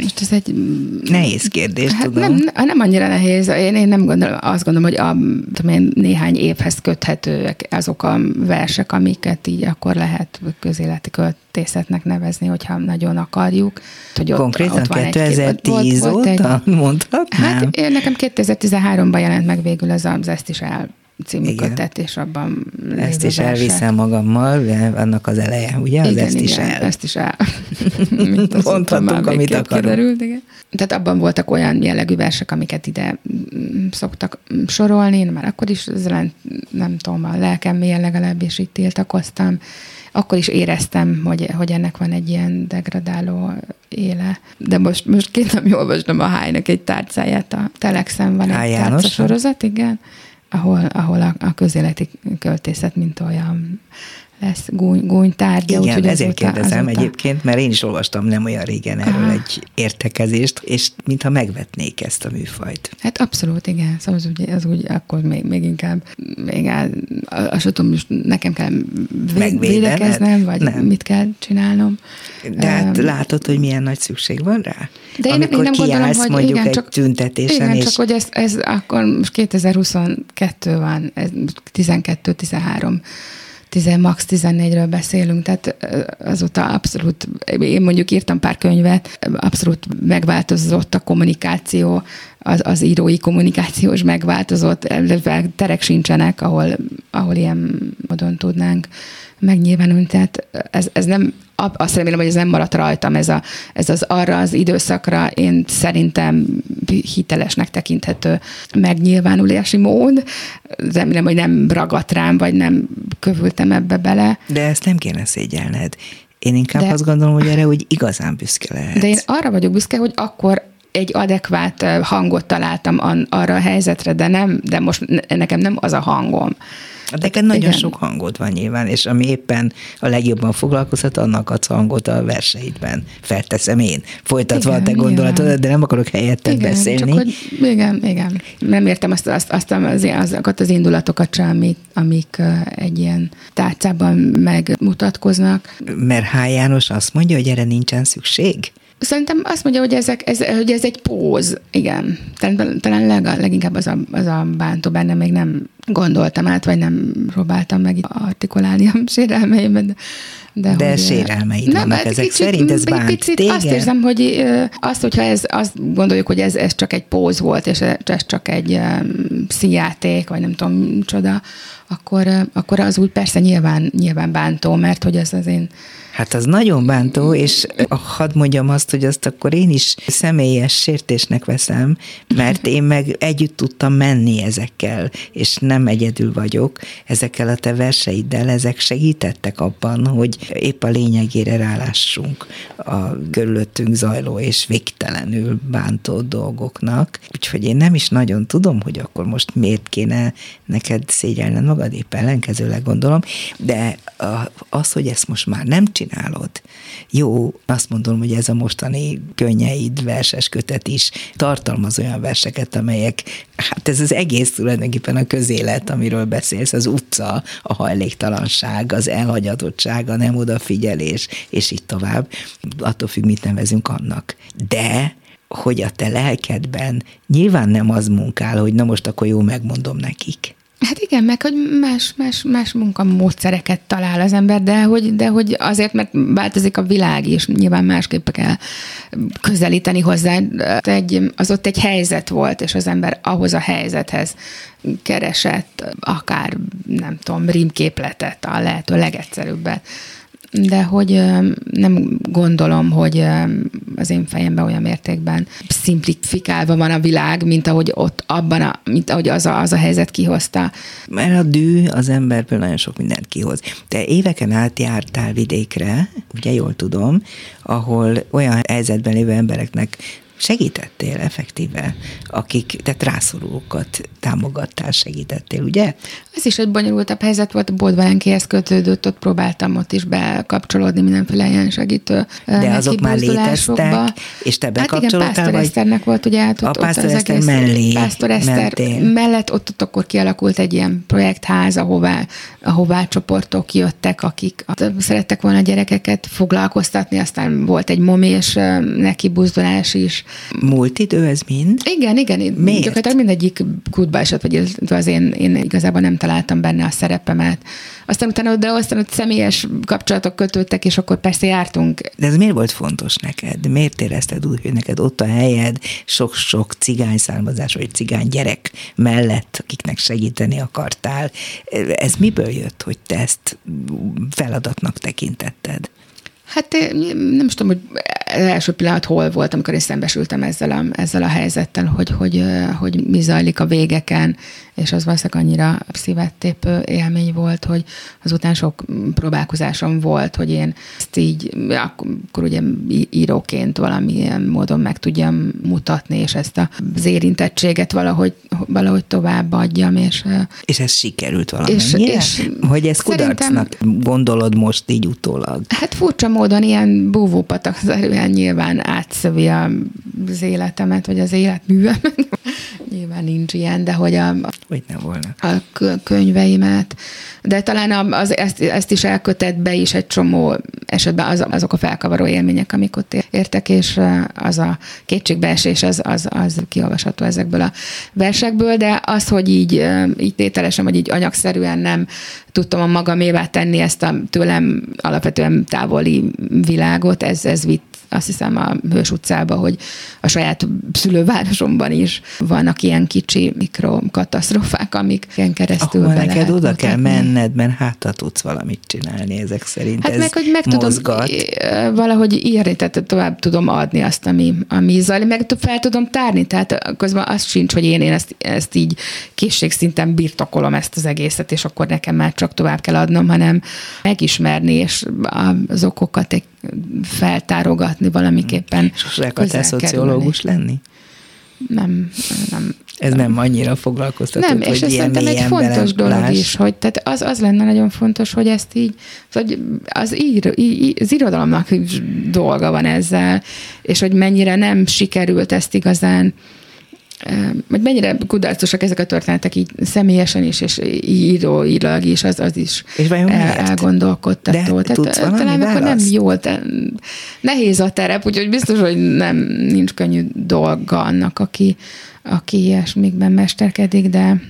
Most ez egy... Nehéz kérdés, hát tudom. Nem, nem annyira nehéz. Én, én nem gondolom, azt gondolom, hogy a, tudom én, néhány évhez köthetőek azok a versek, amiket így akkor lehet közéleti költészetnek nevezni, hogyha nagyon akarjuk. Hogy ott, Konkrétan ott 2010 egy, volt, óta volt egy, mondhatnám? Hát én nekem 2013-ban jelent meg végül az, az ezt is el című igen. kötet, és abban Ezt is elviszem magammal, annak az eleje, ugye? Az igen, ezt igen, is el. ezt is el. Mondhatunk, amit akarunk. Kiderült, igen. Tehát abban voltak olyan jellegű versek, amiket ide mm, szoktak sorolni, én már akkor is nem, nem tudom, a lelkem mélyen legalábbis itt tiltakoztam. Akkor is éreztem, hogy, hogy ennek van egy ilyen degradáló éle. De most, most két nem olvastam a Hájnak egy tárcáját, a Telexen van egy tárca sorozat, igen ahol, ahol a, a közéleti költészet, mint olyan lesz gúny, gúnytárgya. Igen, úgy, ezért azóta, kérdezem azóta... egyébként, mert én is olvastam nem olyan régen erről Aha. egy értekezést, és mintha megvetnék ezt a műfajt. Hát abszolút, igen. Szóval az úgy, az úgy akkor még, még inkább, még el, azt tudom, most nekem kell védekeznem, vagy nem. mit kell csinálnom. De hát um, látod, hogy milyen nagy szükség van rá? De én, Amikor én nem gondolom, hogy mondjuk igen, egy csak, tüntetésen. Igen, és... csak hogy ez, ez akkor most 2022 van, ez 12-13 10, max 14-ről beszélünk, tehát azóta abszolút, én mondjuk írtam pár könyvet, abszolút megváltozott a kommunikáció, az, az írói kommunikáció is megváltozott, terek sincsenek, ahol, ahol ilyen módon tudnánk megnyilvánulni, tehát ez, ez nem, azt remélem, hogy ez nem maradt rajtam, ez, a, ez az arra az időszakra én szerintem hitelesnek tekinthető megnyilvánulási mód. Remélem, hogy nem ragadt rám, vagy nem kövültem ebbe bele. De ezt nem kéne szégyelned. Én inkább de, azt gondolom, hogy erre úgy igazán büszke lehet. De én arra vagyok büszke, hogy akkor egy adekvát hangot találtam arra a helyzetre, de nem, de most nekem nem az a hangom. De neked nagyon Igen. sok hangod van nyilván, és ami éppen a legjobban foglalkozhat, annak adsz hangot a verseidben. Felteszem én. Folytatva igen, a te gondolatodat, de nem akarok helyetted igen, beszélni. Csak hogy, igen, igen. Nem értem azt, azt, azt az, azokat az indulatokat sem, amik, amik egy ilyen tárcában megmutatkoznak. Mert H. János azt mondja, hogy erre nincsen szükség? Szerintem azt mondja, hogy, ezek, ez, hogy ez egy póz, igen. Talán, talán leg, leginkább az a, az a bántó benne, még nem gondoltam át, vagy nem próbáltam meg artikulálni a sérelmeimet. De, de, de hogy, sérelmeid nem, vannak ezek kicsit, szerint, ez bánt picit téged? Azt érzem, hogy azt, hogyha ez, azt gondoljuk, hogy ez, ez csak egy póz volt, és ez csak egy um, színjáték, vagy nem tudom, csoda, akkor, akkor az úgy persze nyilván, nyilván bántó, mert hogy ez az én Hát az nagyon bántó, és hadd mondjam azt, hogy azt akkor én is személyes sértésnek veszem, mert én meg együtt tudtam menni ezekkel, és nem egyedül vagyok, ezekkel a te verseiddel, ezek segítettek abban, hogy épp a lényegére rálássunk a körülöttünk zajló és végtelenül bántó dolgoknak. Úgyhogy én nem is nagyon tudom, hogy akkor most miért kéne neked szégyelned magad, épp ellenkezőleg gondolom, de az, hogy ezt most már nem csinálod. Jó, azt mondom, hogy ez a mostani könnyeid, verses kötet is tartalmaz olyan verseket, amelyek, hát ez az egész tulajdonképpen a közélet, amiről beszélsz, az utca, a hajléktalanság, az elhagyatottság, a nem odafigyelés, és így tovább. Attól függ, mit nevezünk annak. De hogy a te lelkedben nyilván nem az munkál, hogy na most akkor jó megmondom nekik Hát igen, meg hogy más, más, más munkamódszereket talál az ember, de hogy, de hogy azért, mert változik a világ is, nyilván másképp kell közelíteni hozzá. Egy, az ott egy helyzet volt, és az ember ahhoz a helyzethez keresett akár, nem tudom, rímképletet, a lehető legegyszerűbbet de hogy nem gondolom, hogy az én fejemben olyan mértékben szimplifikálva van a világ, mint ahogy ott abban, a, mint ahogy az a, az a helyzet kihozta. Mert a dű az emberből nagyon sok mindent kihoz. Te éveken át jártál vidékre, ugye jól tudom, ahol olyan helyzetben lévő embereknek segítettél effektíve, akik, tehát rászorulókat támogattál, segítettél, ugye? Ez is egy bonyolultabb helyzet volt, a Boldvalenkéhez kötődött, ott próbáltam ott is bekapcsolódni mindenféle ilyen segítő De azok már léteztek, és te bekapcsolódtál? Hát igen, Pásztor Eszternek volt, ugye, hát ott, a Pásztor ott Eszter mellé Pásztor Eszter mentél. mellett ott, ott akkor kialakult egy ilyen projektház, ahová, ahová csoportok jöttek, akik szerettek volna a gyerekeket foglalkoztatni, aztán volt egy momés neki buzdulás is, Múlt idő ez mind? Igen, igen. Miért? Gyakorlatilag mindegyik kútba esett, vagy az én, én igazából nem találtam benne a szerepemet. Aztán utána, de aztán ott személyes kapcsolatok kötődtek, és akkor persze jártunk. De ez miért volt fontos neked? Miért érezted úgy, hogy neked ott a helyed sok-sok cigány származás, vagy cigány gyerek mellett, akiknek segíteni akartál? Ez miből jött, hogy te ezt feladatnak tekintetted? Hát nem is tudom, hogy első pillanat hol volt, amikor én szembesültem ezzel a, ezzel a helyzettel, hogy, hogy, hogy mi zajlik a végeken, és az valószínűleg annyira szívettépő élmény volt, hogy azután sok próbálkozásom volt, hogy én ezt így, akkor ugye íróként valamilyen módon meg tudjam mutatni, és ezt az érintettséget valahogy, valahogy továbbadjam. És, és ez sikerült valamennyire? És, és hogy ez kudarcnak gondolod most így utólag? Hát furcsa módon ilyen búvópatakszerűen nyilván átszövi az életemet, vagy az életművemet. nyilván nincs ilyen, de hogy a, hogy ne volna. A könyveimet, de talán az, ezt, ezt is elkötett be is egy csomó esetben az, azok a felkavaró élmények, amik ott értek, és az a kétségbeesés az, az, az kiolvasható ezekből a versekből, de az, hogy így, így tételesen, vagy így anyagszerűen nem tudtam a magamévá tenni ezt a tőlem alapvetően távoli világot, ez, ez vitt azt hiszem a Hős utcába, hogy a saját szülővárosomban is vannak ilyen kicsi mikrokatasztrofák, amik ilyen keresztül Ahol neked oda mutatni. kell menned, mert hát tudsz valamit csinálni ezek szerint. Hát ez meg, hogy meg mozgat. tudom valahogy írni, tehát tovább tudom adni azt, ami, ami zajlik, meg fel tudom tárni, tehát közben az sincs, hogy én, én ezt, ezt így készségszinten birtokolom ezt az egészet, és akkor nekem már csak tovább kell adnom, hanem megismerni, és az okokat egy feltárogatni valamiképpen. Sose akartál szociológus lenni? Nem, nem. Ez nem, annyira foglalkoztató, Nem, és ez szerintem egy fontos dolog is, hogy tehát az, az lenne nagyon fontos, hogy ezt így, hogy az, ír, az irodalomnak dolga van ezzel, és hogy mennyire nem sikerült ezt igazán hogy mennyire kudarcosak ezek a történetek így személyesen is, és íróilag is, az, az is és el, elgondolkodtató. De Tehát, talán akkor nem jó, de nehéz a terep, úgyhogy biztos, hogy nem nincs könnyű dolga annak, aki, aki ilyesmikben mesterkedik, de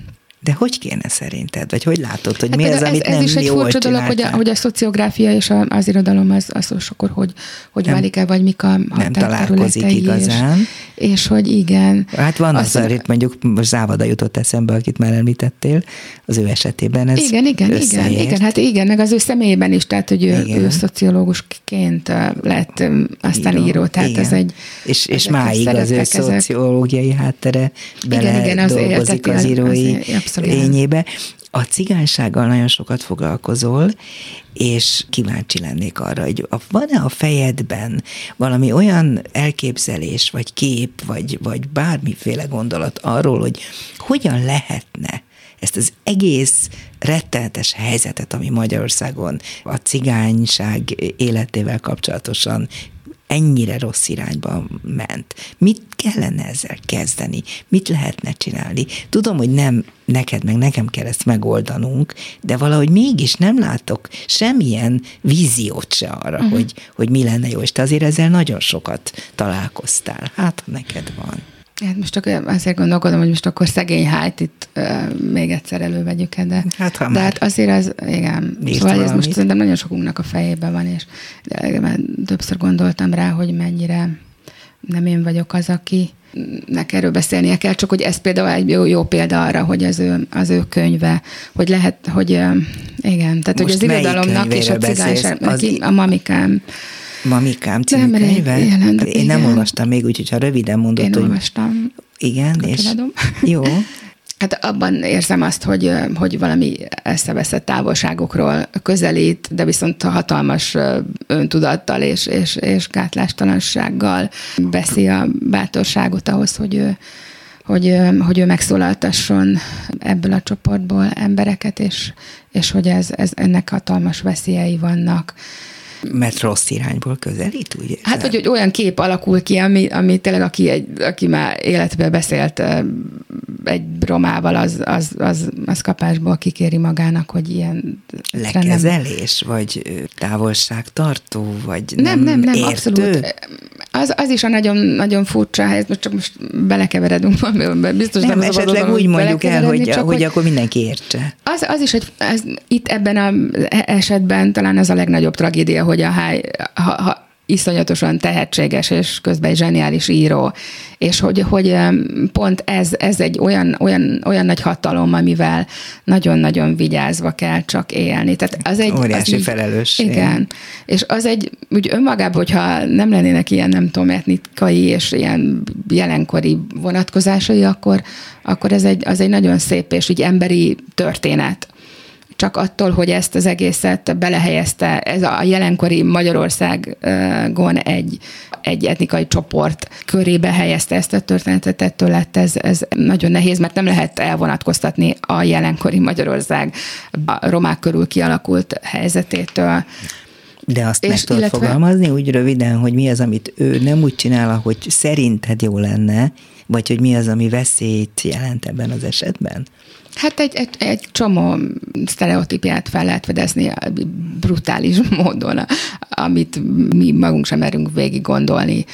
de hogy kéne szerinted? Vagy hogy látod, hogy hát mi az, ez, amit ez nem is egy furcsa dolog, hogy a, hogy a szociográfia és a, az irodalom az, az akkor hogy, hogy válik el, vagy mik a Nem találkozik igazán. És, és hogy igen. Hát van az, itt mondjuk most Závada jutott eszembe, akit már említettél, az ő esetében ez Igen, igen, összeért. igen, igen, hát igen, meg az ő személyében is, tehát hogy ő, ő szociológusként lett aztán író, író tehát igen. ez egy... És, és máig az ő szociológiai háttere bele igen, igen, az dolgozik az, az írói az, lényébe. A cigánysággal nagyon sokat foglalkozol, és kíváncsi lennék arra, hogy van-e a fejedben valami olyan elképzelés, vagy kép, vagy, vagy bármiféle gondolat arról, hogy hogyan lehetne ezt az egész rettenetes helyzetet, ami Magyarországon a cigányság életével kapcsolatosan ennyire rossz irányba ment. Mit kellene ezzel kezdeni? Mit lehetne csinálni? Tudom, hogy nem neked, meg nekem kell ezt megoldanunk, de valahogy mégis nem látok semmilyen víziót se arra, uh-huh. hogy, hogy mi lenne jó, és te azért ezzel nagyon sokat találkoztál. Hát, ha neked van. Hát most csak azért gondolkodom, hogy most akkor szegény hájt itt uh, még egyszer elővegyük de, hát, ha de hát azért az, igen, szóval ez most szerintem nagyon sokunknak a fejében van, és többször gondoltam rá, hogy mennyire nem én vagyok az, aki nek erről beszélnie kell, csak hogy ez például egy jó, jó példa arra, hogy az ő, az ő könyve, hogy lehet, hogy igen, tehát Most hogy az irodalomnak és a cigányság, az... a mamikám Mamikám című nem, könyve? Jelent, Én igen. nem olvastam még, úgyhogy ha röviden mondod, Én hogy... olvastam. Igen, és... Jó. Hát abban érzem azt, hogy, hogy valami eszeveszett távolságokról közelít, de viszont hatalmas öntudattal és, és, és gátlástalansággal veszi a bátorságot ahhoz, hogy ő, hogy, hogy ő megszólaltasson ebből a csoportból embereket, és, és hogy ez, ez ennek hatalmas veszélyei vannak. Mert rossz irányból közelít, úgy Hát, hogy, hogy olyan kép alakul ki, ami, ami tényleg, aki, egy, aki már életben beszélt egy romával, az, az, az, az kapásból kikéri magának, hogy ilyen... Lekezelés, nem... vagy távolságtartó, vagy nem, nem, nem, nem értő? abszolút. Az, az is a nagyon, nagyon furcsa helyzet, most csak most belekeveredünk, biztos nem, nem esetleg úgy mondjuk el, hogy, csak, hogy, hogy akkor mindenki értse. Az, az is, hogy ez, itt ebben az esetben talán ez a legnagyobb tragédia, hogy a háj, ha, ha iszonyatosan tehetséges és közben egy zseniális író, és hogy, hogy pont ez, ez egy olyan, olyan, olyan nagy hatalom, amivel nagyon-nagyon vigyázva kell csak élni. Tehát az egy, Óriási az így, felelősség. Igen, és az egy, úgy önmagában, hogyha nem lennének ilyen, nem tudom, etnikai és ilyen jelenkori vonatkozásai, akkor, akkor ez egy, az egy nagyon szép és így emberi történet csak attól, hogy ezt az egészet belehelyezte, ez a jelenkori Magyarországon egy, egy etnikai csoport körébe helyezte ezt a történetet, ettől lett ez, ez nagyon nehéz, mert nem lehet elvonatkoztatni a jelenkori Magyarország a romák körül kialakult helyzetétől. De azt és meg tudod illetve... fogalmazni úgy röviden, hogy mi az, amit ő nem úgy csinál, ahogy szerinted jó lenne, vagy hogy mi az, ami veszélyt jelent ebben az esetben? Hát egy, egy, egy csomó sztereotípiát fel lehet fedezni brutális módon, amit mi magunk sem merünk végig gondolni,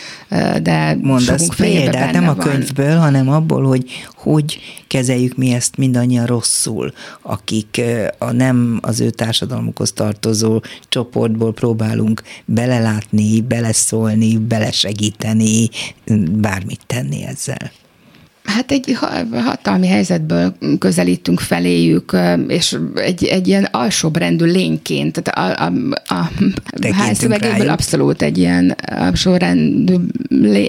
de Mondasz példát nem a könyvből, van. hanem abból, hogy hogy kezeljük mi ezt mindannyian rosszul, akik a nem az ő társadalmukhoz tartozó csoportból próbálunk belelátni, beleszólni, belesegíteni, bármit tenni ezzel. Hát egy hatalmi helyzetből közelítünk feléjük, és egy, egy ilyen alsóbrendű lényként, tehát a, a, a, házszövegéből abszolút egy ilyen alsóbrendű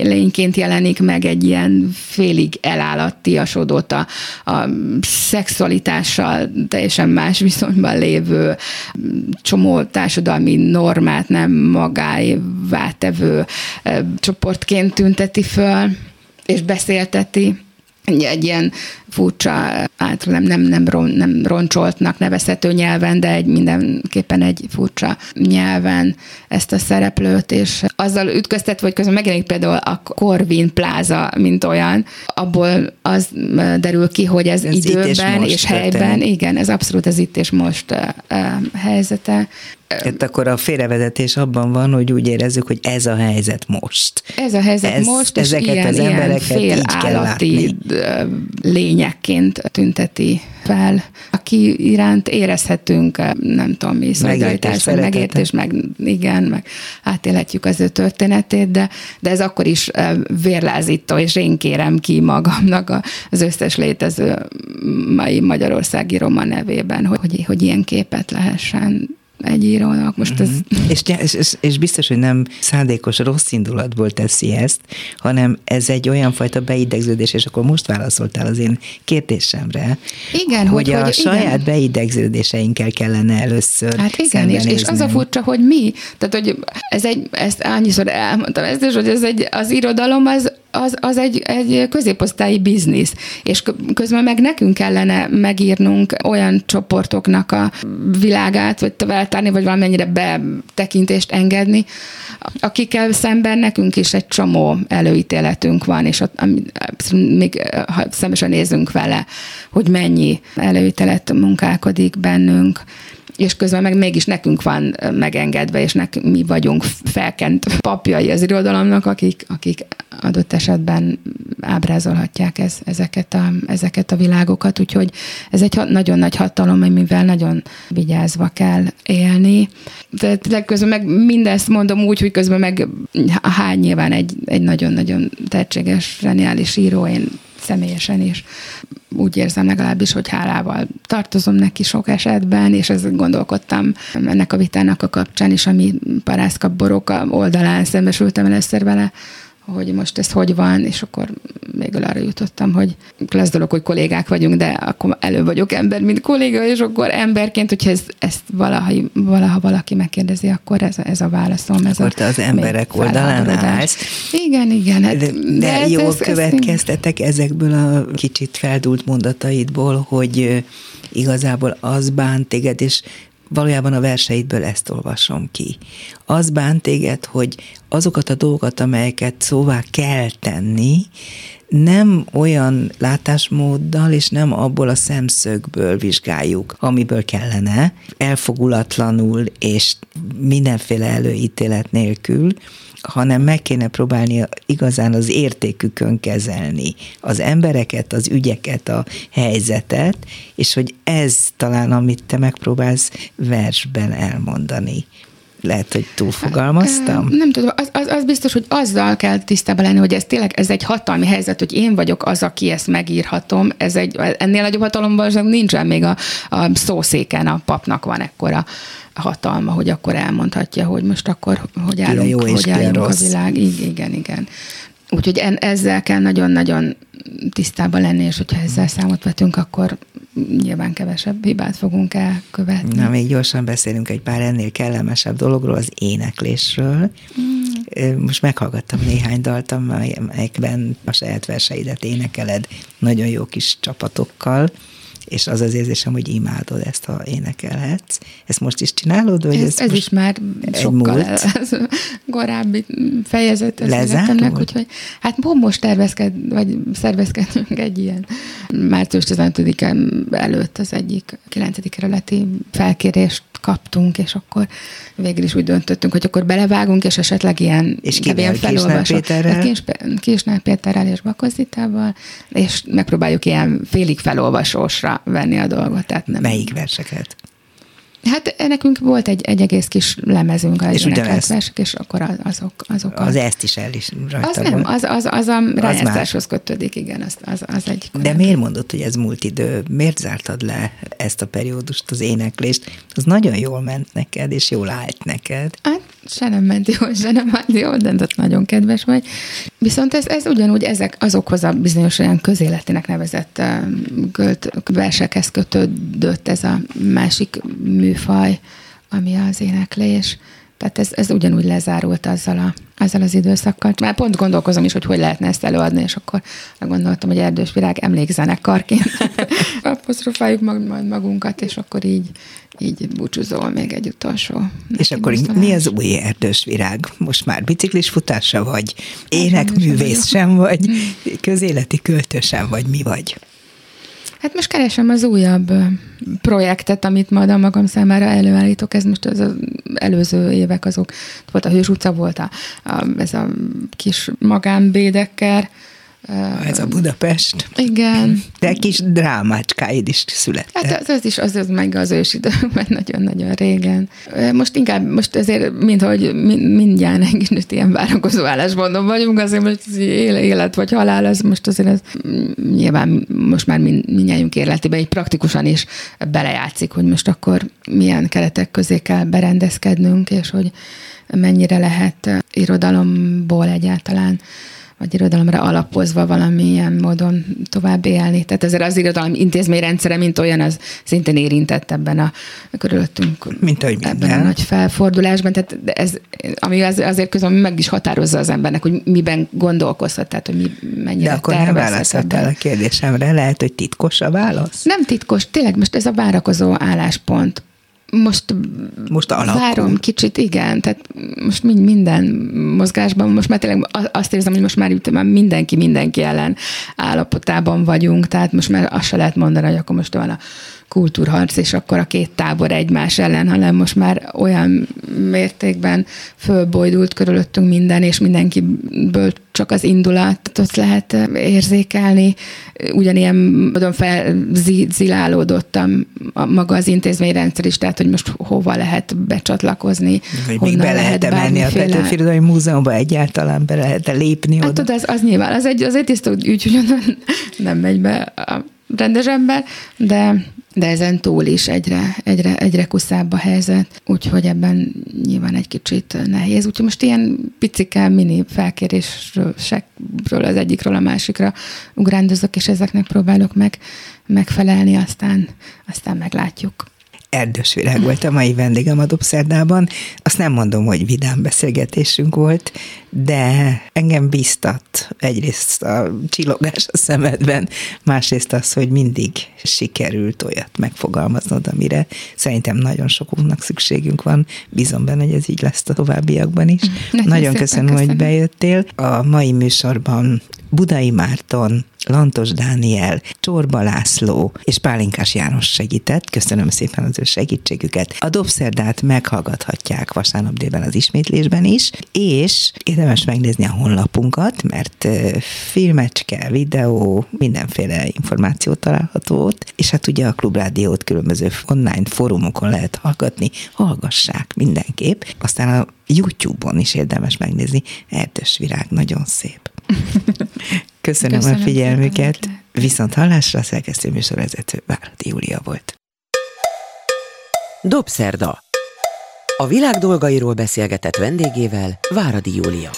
lényként jelenik meg egy ilyen félig elállatiasodott a, a szexualitással teljesen más viszonyban lévő csomó társadalmi normát nem magáévá tevő csoportként tünteti föl és beszélteti egy, ilyen furcsa, általában nem, nem, nem, nem roncsoltnak nevezhető nyelven, de egy mindenképpen egy furcsa nyelven ezt a szereplőt, és azzal ütköztetve, hogy közben megjelenik például a Corvin pláza, mint olyan, abból az derül ki, hogy ez, ez időben és, és helyben, történik. igen, ez abszolút az itt és most helyzete. Hát akkor a félrevezetés abban van, hogy úgy érezzük, hogy ez a helyzet most. Ez a helyzet ez, most, és ezeket ilyen, az embereket ilyen így kell látni. Lényekként tünteti fel, aki iránt érezhetünk, nem tudom mi, szolidaritás, meg megértés, meg igen, meg átélhetjük az ő történetét, de, de ez akkor is vérlázító, és én kérem ki magamnak az összes létező mai magyarországi roma nevében, hogy, hogy, hogy ilyen képet lehessen egy írónak. Most ez... Mm-hmm. És, és, és biztos, hogy nem szándékos rossz indulatból teszi ezt, hanem ez egy olyan fajta beidegződés, és akkor most válaszoltál az én kérdésemre, igen, hogy, hogy a hogy, saját igen. beidegződéseinkkel kellene először Hát igen, és, és az a furcsa, hogy mi, tehát hogy ez egy, ezt annyiszor elmondtam ezt is, hogy ez egy, az irodalom az az, az egy, egy középosztályi biznisz, és közben meg nekünk kellene megírnunk olyan csoportoknak a világát, vagy feltárni, vagy valamennyire betekintést engedni, akikkel szemben nekünk is egy csomó előítéletünk van, és ott, még ha szembesen nézünk vele, hogy mennyi előítélet munkálkodik bennünk, és közben meg mégis nekünk van megengedve, és nek, mi vagyunk felkent papjai az irodalomnak, akik, akik adott esetben ábrázolhatják ez, ezeket, a, ezeket a világokat, úgyhogy ez egy nagyon nagy hatalom, mivel nagyon vigyázva kell élni. Tehát legközben meg mindezt mondom úgy, hogy közben meg hány nyilván egy, egy nagyon-nagyon tehetséges, zseniális író, én személyesen is úgy érzem legalábbis, hogy hálával tartozom neki sok esetben, és ezt gondolkodtam ennek a vitának a kapcsán is, ami parászka boroka oldalán szembesültem először vele, hogy most ez hogy van, és akkor végül arra jutottam, hogy lesz dolog, hogy kollégák vagyunk, de akkor elő vagyok ember, mint kolléga, és akkor emberként, hogyha ez, ezt valaha, valaha valaki megkérdezi, akkor ez, ez a válaszom. Ez akkor te az emberek oldalán állsz. Igen, igen. Hát, de, de, de jól ez, következtetek ez ezekből a kicsit feldult mondataidból, hogy igazából az bánt téged, és valójában a verseidből ezt olvasom ki. Az bánt téged, hogy azokat a dolgokat, amelyeket szóvá kell tenni, nem olyan látásmóddal és nem abból a szemszögből vizsgáljuk, amiből kellene, elfogulatlanul és mindenféle előítélet nélkül, hanem meg kéne próbálni igazán az értékükön kezelni az embereket, az ügyeket, a helyzetet, és hogy ez talán, amit te megpróbálsz versben elmondani. Lehet, hogy túlfogalmaztam? Nem tudom, az, az, az biztos, hogy azzal kell tisztában lenni, hogy ez tényleg ez egy hatalmi helyzet, hogy én vagyok az, aki ezt megírhatom. Ez egy, ennél nagyobb hatalomban nincsen még a, a szószéken, a papnak van ekkora hatalma, hogy akkor elmondhatja, hogy most akkor hogy állunk, jó hogy állunk a világ. Igen, igen, igen. Úgyhogy en, ezzel kell nagyon-nagyon tisztában lenni, és hogyha ezzel számot vetünk, akkor nyilván kevesebb hibát fogunk elkövetni. Na, még gyorsan beszélünk egy pár ennél kellemesebb dologról, az éneklésről. Mm. Most meghallgattam néhány dalt, amelyekben a saját verseidet énekeled nagyon jó kis csapatokkal és az az érzésem, hogy imádod ezt, ha énekelhetsz. Ezt most is csinálod? Vagy ez, ez, ez is már sokkal ez korábbi fejezet ennek, úgyhogy hát most tervezked, vagy szervezkedünk egy ilyen március 15 előtt az egyik 9. kerületi felkérést kaptunk, és akkor végül is úgy döntöttünk, hogy akkor belevágunk, és esetleg ilyen, és ilyen felolvasó. Péterrel? Kisnál Péterrel és Bakozitával, és megpróbáljuk ilyen félig felolvasósra venni a dolgot. Tehát nem... Melyik verseket? Hát nekünk volt egy, egy egész kis lemezünk, az versek, és akkor azok, azok Az a... ezt is el is rajta Az nem, az, az, az a rájátszáshoz kötődik, igen, az, az, az egy. De miért mondod, hogy ez múlt idő? Miért zártad le ezt a periódust, az éneklést? Az nagyon jól ment neked, és jól állt neked. Hát se nem ment jól, se nem ment jól, de nagyon kedves vagy. Viszont ez, ez ugyanúgy ezek azokhoz a bizonyos olyan közéletének nevezett költ, versekhez kötődött ez a másik műfaj, ami az éneklés. Tehát ez, ez ugyanúgy lezárult azzal, a, azzal az időszakkal. Már pont gondolkozom is, hogy hogy lehetne ezt előadni, és akkor gondoltam, hogy Erdős Virág emlékzenekarként apostrofáljuk mag, majd magunkat, és akkor így, így búcsúzol még egy utolsó. És akkor mi az új Erdős Virág? Most már biciklis futása vagy, énekművész sem vagy, közéleti költő sem vagy, mi vagy? Hát most keresem az újabb projektet, amit majd a magam számára előállítok. Ez most az, előző évek azok. Volt a Hős utca, volt a, a, ez a kis magánbédekker, ez a Budapest. Igen. De kis drámácskáid is születtek. Hát az, az is, az, az meg az ősidőkben nagyon-nagyon régen. Most inkább, most azért, mint hogy mindjárt egy ilyen várakozó állásponton vagyunk, azért most élet vagy halál, az most azért ez nyilván most már mindjárt életében így praktikusan is belejátszik, hogy most akkor milyen keretek közé kell berendezkednünk, és hogy mennyire lehet irodalomból egyáltalán vagy irodalomra alapozva valamilyen módon tovább élni. Tehát ezért az irodalom intézményrendszere, mint olyan, az szintén érintett ebben a körülöttünk mint ahogy ebben minden. a nagy felfordulásban. Tehát ez, ami az, azért közben meg is határozza az embernek, hogy miben gondolkozhat, tehát hogy mi, mennyire De akkor nem válaszoltál a kérdésemre, lehet, hogy titkos a válasz? Nem titkos, tényleg most ez a várakozó álláspont most, most alakul. várom kicsit, igen, tehát most minden mozgásban, most már tényleg azt érzem, hogy most már, már mindenki mindenki ellen állapotában vagyunk, tehát most már azt se lehet mondani, hogy akkor most van a kultúrharc, és akkor a két tábor egymás ellen, hanem most már olyan mértékben fölbojdult körülöttünk minden, és mindenkiből csak az indulatot lehet érzékelni. Ugyanilyen módon felzilálódottam maga az intézményrendszer is, tehát hogy most hova lehet becsatlakozni, hogy még be lehet menni a Petőfi Múzeumban egyáltalán, be lehet -e lépni hát, oda? Hát az, az nyilván, az egy, az egy tiszta ügy, hogy nem megy be a rendes ember, de de ezen túl is egyre, egyre, egyre kuszább a helyzet, úgyhogy ebben nyilván egy kicsit nehéz. Úgyhogy most ilyen picike, mini felkérésről az egyikről a másikra ugrándozok, és ezeknek próbálok meg megfelelni, aztán, aztán meglátjuk. Erdős Virág volt a mai vendégem a Dobszerdában. Azt nem mondom, hogy vidám beszélgetésünk volt, de engem biztat egyrészt a csillogás a szemedben, másrészt az, hogy mindig sikerült olyat megfogalmaznod, amire szerintem nagyon sokunknak szükségünk van. Bízom benne, hogy ez így lesz a továbbiakban is. Nagyon, nagyon köszönöm, köszönöm, hogy bejöttél. A mai műsorban Budai Márton, Lantos Dániel, Csorba László és Pálinkás János segített. Köszönöm szépen az ő segítségüket. A Dobszerdát meghallgathatják vasárnap délben az ismétlésben is, és érdemes megnézni a honlapunkat, mert filmecske, videó, mindenféle információ található ott, és hát ugye a Klubrádiót különböző online fórumokon lehet hallgatni, hallgassák mindenképp. Aztán a YouTube-on is érdemes megnézni. Erdős virág, nagyon szép. Köszönöm, Köszönöm a figyelmüket. Viszont hallásra a szerkesztő műsorvezető Váradi Júlia volt. Dobszerda. A világ dolgairól beszélgetett vendégével Váradi Júlia.